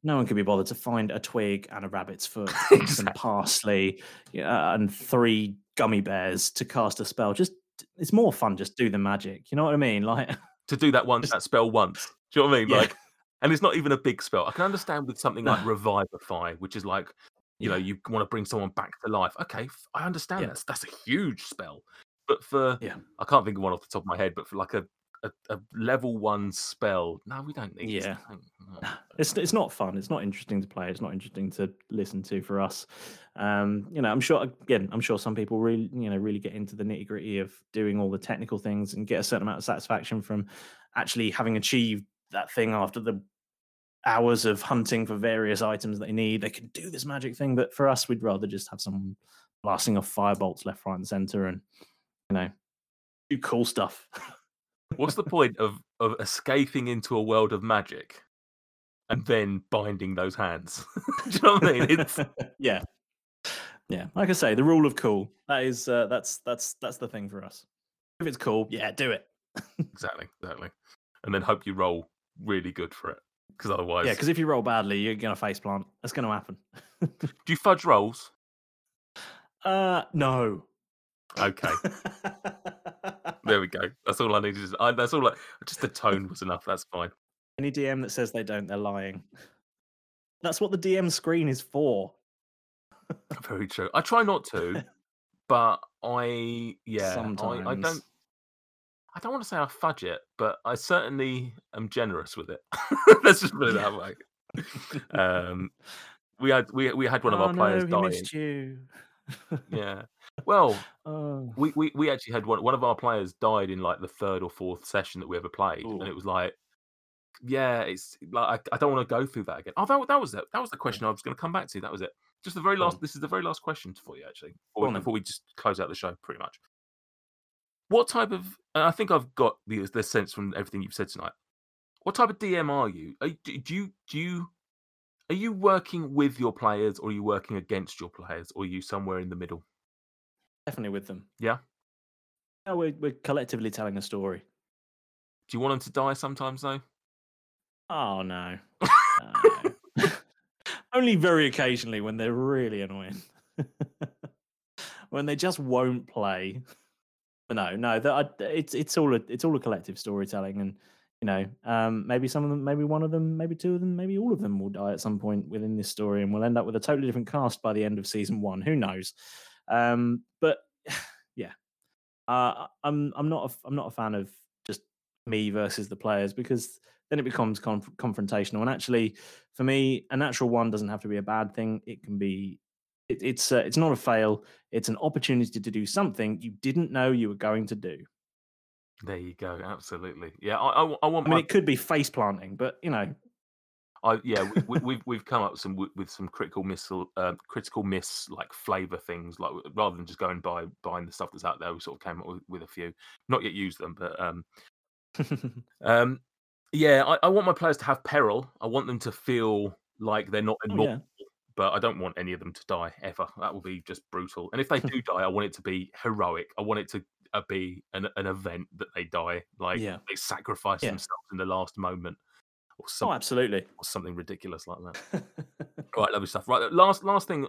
no one can be bothered to find a twig and a rabbit's foot, and some parsley, yeah, and three gummy bears to cast a spell. Just it's more fun. Just do the magic. You know what I mean? Like, to do that once that spell once. Do you know what I mean? Yeah. Like, and it's not even a big spell. I can understand with something like revivify, which is like you know you want to bring someone back to life. Okay, I understand Yeah. that's that's a huge spell, but for Yeah. I can't think of one off the top of my head, but for like a a, a level one spell, no, we don't need. Yeah. No. it's it's not fun. It's not interesting to play. It's not interesting to listen to for us. Um, you know, I'm sure again, I'm sure some people really, you know, really get into the nitty gritty of doing all the technical things and get a certain amount of satisfaction from actually having achieved that thing after the hours of hunting for various items that they need. They can do this magic thing, but for us, we'd rather just have someone blasting off firebolts left, right, and center, and you know, do cool stuff. What's the point of of escaping into a world of magic and then binding those hands? Do you know what I mean? It's yeah, yeah. Like I say, the rule of cool. That is uh, that's that's that's the thing for us. If it's cool, yeah, do it. exactly, exactly. And then hope you roll really good for it, because otherwise, Yeah, because if you roll badly, you're gonna face plant. That's gonna happen. do you fudge rolls? uh, no. Okay, there we go. That's all I needed. I, that's all. I, just the tone was enough. That's fine. Any DM that says they don't, they're lying. That's what the DM screen is for. Very true. I try not to, but I yeah, Sometimes. I, I don't. I don't want to say I fudge it, but I certainly am generous with it. Let's just put it that way. Um, we had we we had one of oh, our players no, dying. missed you. Yeah. Well, Oh. we, we we actually had one one of our players died in like the third or fourth session that we ever played, Ooh. and it was like, yeah, it's like I, I don't want to go through that again. Oh, that, that was it. That was the question I was going to come back to. That was it. Just the very last. This is the very last question for you, actually, before, before we just close out the show, pretty much. What type of? I think I've got the the sense from everything you've said tonight. What type of DM are you? Are, you- do, do you do you are you working with your players, or are you working against your players, or are you somewhere in the middle? Definitely with them. Yeah. Yeah, we're, we're collectively telling a story. Do you want them to die sometimes, though? Oh no. No. Only very occasionally when they're really annoying. when they just won't play. No, no, that it's it's all a it's all a collective storytelling, and you know, um, maybe some of them, maybe one of them, maybe two of them, maybe all of them will die at some point within this story, and we'll end up with a totally different cast by the end of season one. Who knows? Um, but yeah, uh, I'm I'm not a, I'm not a fan of just me versus the players because then it becomes conf- confrontational. And actually, for me, a natural one doesn't have to be a bad thing. It can be. It, it's uh, it's not a fail. It's an opportunity to do something you didn't know you were going to do. There you go. Absolutely. Yeah, I, I, I want I mean, my it could be face planting, but you know, I, yeah, we, we, we've we've come up with some with some critical miss uh, critical miss like flavor things like rather than just going by buying the stuff that's out there. We sort of came up with, with a few, not yet used them, but um, um, yeah, I, I want my players to have peril. I want them to feel like they're not Oh, immortal. But I don't want any of them to die ever. That will be just brutal. And if they do die, I want it to be heroic. I want it to uh, be an, an event that they die, like Yeah. they sacrifice Yeah. themselves in the last moment, or, some, Oh, absolutely. or something ridiculous like that. Right, lovely stuff. Right, last last thing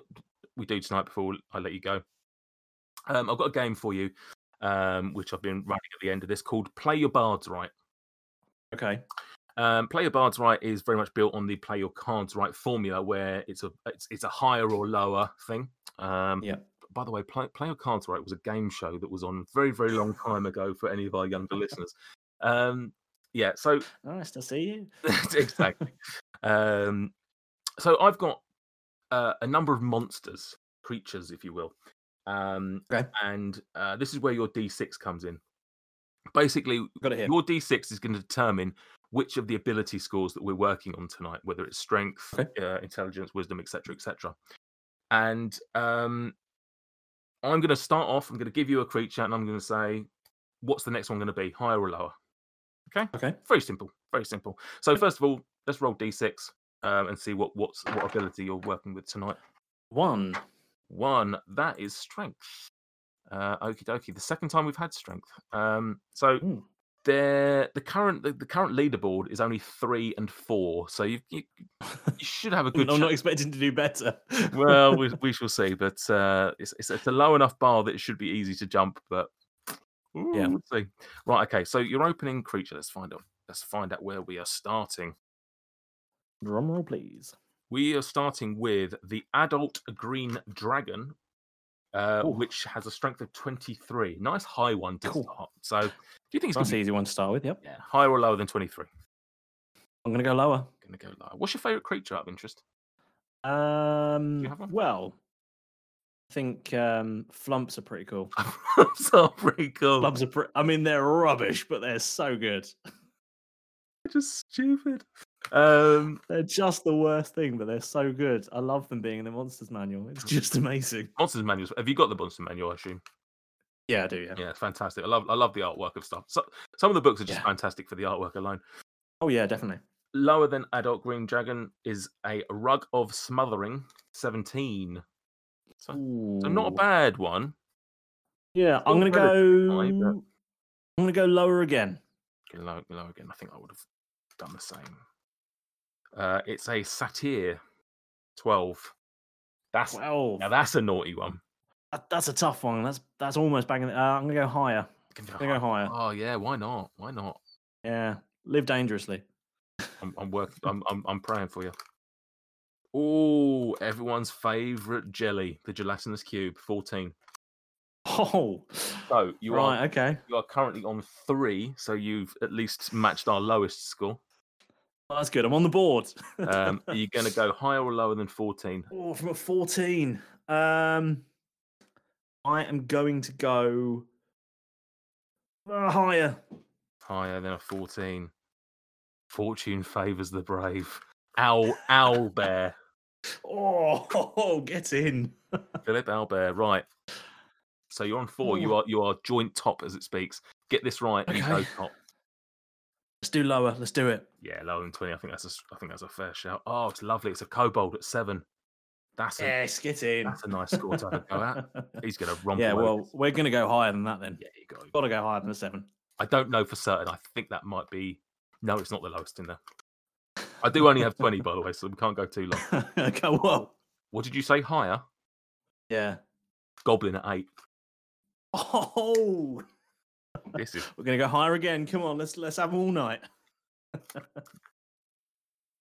we do tonight before I let you go. Um, I've got a game for you, um, which I've been running at the end of this called Play Your Bards Right. okay. Um, play your bards right is very much built on the play your cards right formula, where it's a it's, it's a higher or lower thing. Um, Yeah. By the way, play, play your cards right was a game show that was on very very long time ago for any of our younger listeners. Um, yeah, so Nice to see you. exactly. Um, so I've got uh, a number of monsters, creatures, if you will, um, Okay. and uh, this is where your D6 comes in. Basically, Got it here. your D6 is going to determine which of the ability scores that we're working on tonight, whether it's strength, Okay. uh, intelligence, wisdom, etc., etc. And um, I'm going to start off. I'm going to give you a creature, and I'm going to say, "What's the next one going to be? Higher or lower?" Okay. Okay. Very simple. Very simple. So first of all, let's roll d6 um, and see what what's what ability you're working with tonight. One. One that is strength. Uh, okie dokie. The second time we've had strength. Um, so Ooh. The the current the, the current leaderboard is only three and four. So you you, you should have a good. I'm not expecting to do better. well, we, we shall see. But uh, it's, it's it's a low enough bar that it should be easy to jump. But ooh, Yeah. we'll see. Right. Okay. So your opening creature. Let's find out. Let's find out where we are starting. Drum roll, please. We are starting with the adult green dragon, uh, which has a strength of 23. Nice high one to Cool. start. So, do you think it's going an easy one to start with. Yep. yeah, higher or lower than 23? I'm gonna go lower. Going to go lower. What's your favorite creature out of interest? Um. Well, I think um, flumphs are pretty cool. so pretty cool. Flumphs are. Pre- I mean, they're rubbish, but they're so good. They're Just stupid. Um, They're just the worst thing, but they're so good. I love them being in the monsters manual. It's just amazing. Monsters manuals. Have you got the Monster manual? I assume. Yeah, I do. Yeah. Yeah, it's fantastic. I love I love the artwork of stuff. So, some of the books are just Yeah. fantastic for the artwork alone. Oh yeah, definitely. Lower than adult green dragon is a rug of smothering, 17. So, so not a bad one. Yeah, I'm gonna go. high, but- I'm gonna go lower again. Go low, low again. I think I would have done the same. Uh, it's a satyr, 12. That's Well, now that's a naughty one. That- that's a tough one. That's that's almost banging. Uh, I'm gonna go higher. I'm gonna go higher. Oh yeah, why not? Why not? Yeah, live dangerously. I'm, I'm working. I'm, I'm I'm praying for you. Oh, everyone's favourite jelly, the gelatinous cube, 14. Oh, So you right. are Okay. you are currently on three, so you've at least matched our lowest score. Well, that's good. I'm on the board. Um, are you going to go higher or lower than 14? oh, from a 14. Um, I am going to go uh, higher. Higher than a 14. Fortune favours the brave. Owl, owl bear. Oh, get in. Philip Albert, right. So you're on four. You are you are joint top as it speaks. Get this right, and you go Okay. top. Let's do lower. Let's do it. Yeah, lower than twenty. I think that's a, I think that's a fair shout. Oh, it's lovely. It's a kobold at seven. That's a Yes, get in. that's a nice score to have a go at. He's going to romp. yeah, well, we're going to go higher than that then. yeah, you go. Got to go higher than a seven. I don't know for certain. I think that might be. No, it's not the lowest in there. I do only have twenty, by the way, so we can't go too long. okay, whoa. What did you say? Higher? Yeah. Goblin at eight. Oh, This is we're going to go higher again. Come on, let's let's have all night.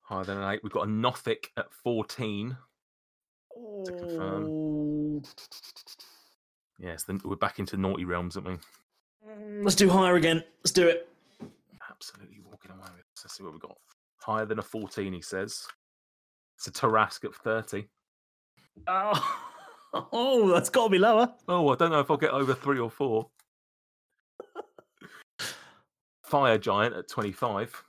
higher than an eight. We've got a Nothic at fourteen. To confirm. Oh. Yes, then we're back into naughty realms, aren't we? Mm, Let's do higher again. Let's do it. Absolutely walking away with this. Let's see what we've got. Higher than a 14, he says. It's a Tarrasque at 30. Oh, oh that's got to be lower. Oh, I don't know if I'll get over three or four. Fire Giant at 25.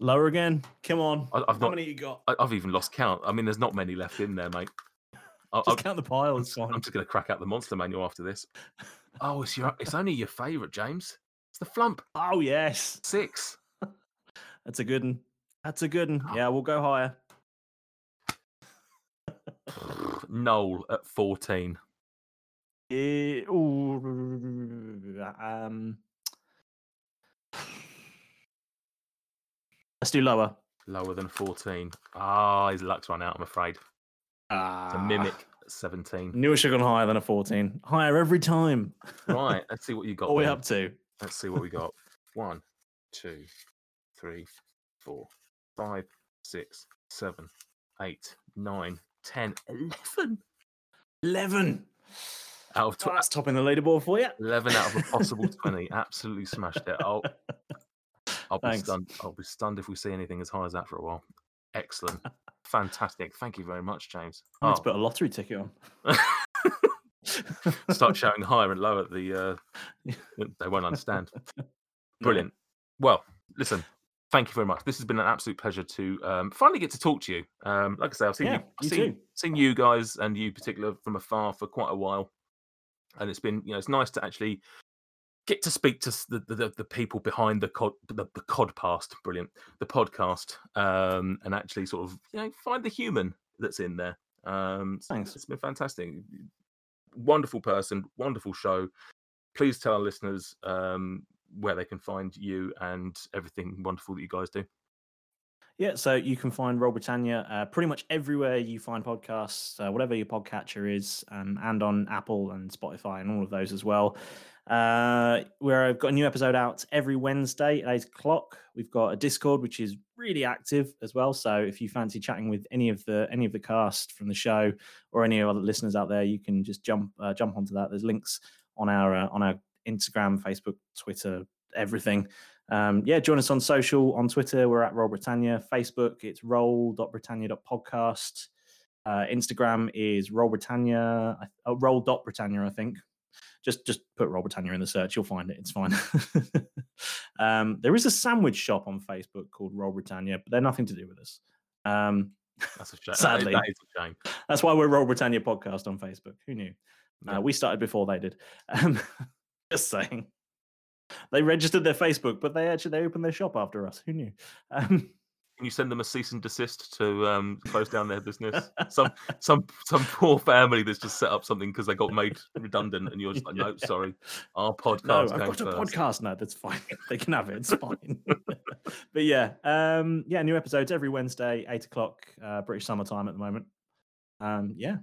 Lower again. Come on. I, I've How not. many you got? I, I've even lost count. I mean, there's not many left in there, mate. I, Just I, count the piles. Fine. I'm just going to crack out the monster manual after this. Oh, it's your. It's only your favourite, James. It's the Flumph Oh yes, six. that's a good one. That's a good one. Oh. Yeah, we'll go higher. Gnoll at 14. Eh, ooh, um, let's do lower. Lower than 14. Ah, his luck's run out, I'm afraid. Ah, a mimic 17. Knew should have gone higher than a 14. Higher every time. Right, let's see what you got. What are we up to? Let's see what we got. One, two, three, four, five, six, seven, eight, nine, ten, eleven. 11. Out of Oh, tw- that's topping the leaderboard for you. 11 out of a possible 20. Absolutely smashed it. I'll, I'll be Thanks. stunned. I'll be stunned if we see anything as high as that for a while. Excellent. Fantastic. Thank you very much, James. I need to Oh, put a lottery ticket on. start shouting higher and lower at the. Uh, they won't understand. Brilliant. Well, listen. Thank you very much. This has been an absolute pleasure to um, finally get to talk to you. Um, like I say, I've seen Yeah, you, I've you seen, seen you guys and you particular from afar for quite a while, and it's been you know it's nice to actually get to speak to the the, the people behind the cod the, the codcast, brilliant, the podcast, um, and actually sort of you know find the human that's in there. Um, so Thanks. It's been fantastic. Wonderful person, wonderful show. Please tell our listeners um, where they can find you and everything wonderful that you guys do. Yeah, so you can find Roll Britannia uh, pretty much everywhere you find podcasts, uh, whatever your podcatcher is, um, and on Apple and Spotify and all of those as well. Uh, where I've got a new episode out every Wednesday at eight o'clock. We've got a Discord which is really active as well. So if you fancy chatting with any of the any of the cast from the show or any other listeners out there, you can just jump uh, jump onto that. There's links on our uh, on our Instagram, Facebook, Twitter, everything. Um, yeah, join us on social. On Twitter, we're at Roll Britannia. Facebook, it's roll.britannia.podcast. Uh, Instagram is Roll Britannia, oh, Roll.Britannia, I think. Just just put Roll Britannia in the search, you'll find it. It's fine. um, there is a sandwich shop on Facebook called Roll Britannia, but they're nothing to do with us. Um, That's a shame. Sadly. that is a shame. that's why we're Roll Britannia podcast on Facebook. Who knew? Yeah. Uh, we started before they did. Um, just saying. They registered their Facebook, but they actually they opened their shop after us. Who knew? Can you send them a cease and desist to um, close down their business? Some some some poor family that's just set up something because they got made redundant, and you're just like, no, sorry, our podcast. no, I've got a podcast. No, that's fine. they can have it. It's fine. but yeah, um, yeah, new episodes every Wednesday, eight o'clock, uh, British summertime at the moment. Um, yeah,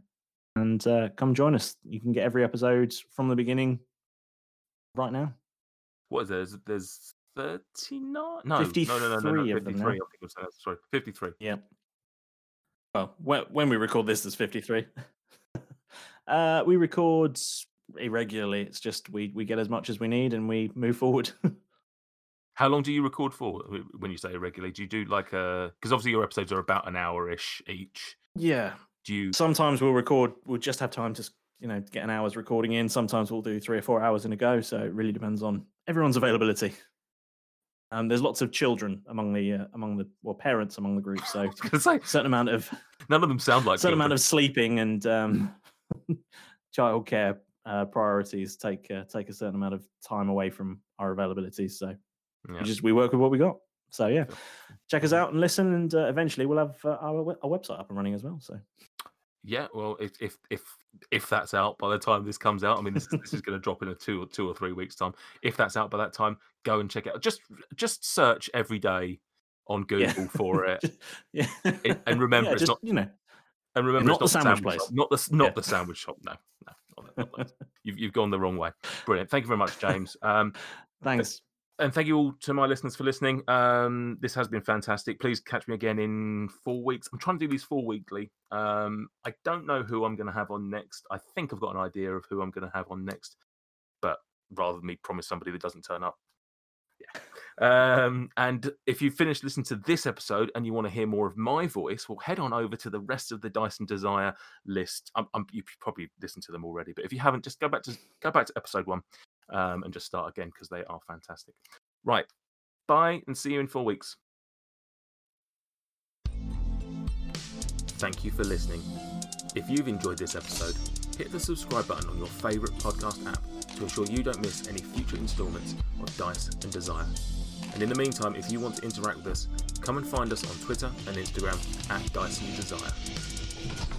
and uh, come join us. You can get every episode from the beginning right now. What is there? There's, there's 39? No, no, no, no, no, no, 53 of them 53. I think it was, uh, sorry, 53. Yeah. Well, when, when we record this, there's 53. uh, we record irregularly. It's just we we get as much as we need and we move forward. How long do you record for when you say irregularly? Do you do like a. Because obviously your episodes are about an hour ish each. yeah. Do you. Sometimes we'll record. We'll just have time to you know get an hour's recording in. Sometimes we'll do three or four hours in a go. So it really depends on everyone's availability. Um, there's lots of children among the uh, among the well parents among the group. So say, certain amount of none of them sound like certain amount of sleeping and um, childcare uh, priorities take uh, take a certain amount of time away from our availability. So Yeah. we just we work with what we got. So yeah, check us out and listen, and uh, eventually we'll have uh, our, our website up and running as well. So Yeah, well, if if if if that's out by the time this comes out, I mean, this is, this is going to drop in a two or two or three weeks time. If that's out by that time, go and check it out. Just just search every day on Google yeah, for it, yeah, It- and remember, yeah, it's just not- you know, and remember, not it's the not sandwich shop, place. not the not Yeah. the sandwich shop. No, no, not that- not that. you've you've gone the wrong way. Brilliant. Thank you very much, James. Um, thanks. And thank you all to my listeners for listening. Um, this has been fantastic. Please catch me again in four weeks. I'm trying to do these four weekly. Um, I don't know who I'm going to have on next. I think I've got an idea of who I'm going to have on next, but rather than me promise somebody that doesn't turn up, yeah. Um, and if you finished listening to this episode and you want to hear more of my voice, well, head on over to the rest of the Dice and Desire list. I'm, I'm, you've probably listened to them already, but if you haven't, just go back to go back to episode one um, and just start again because they are fantastic. Right. Bye and see you in four weeks. Thank you for listening. If you've enjoyed this episode, hit the subscribe button on your favourite podcast app to ensure you don't miss any future instalments of Dice and Desire. And in the meantime, if you want to interact with us, come and find us on Twitter and Instagram at Dice and Desire.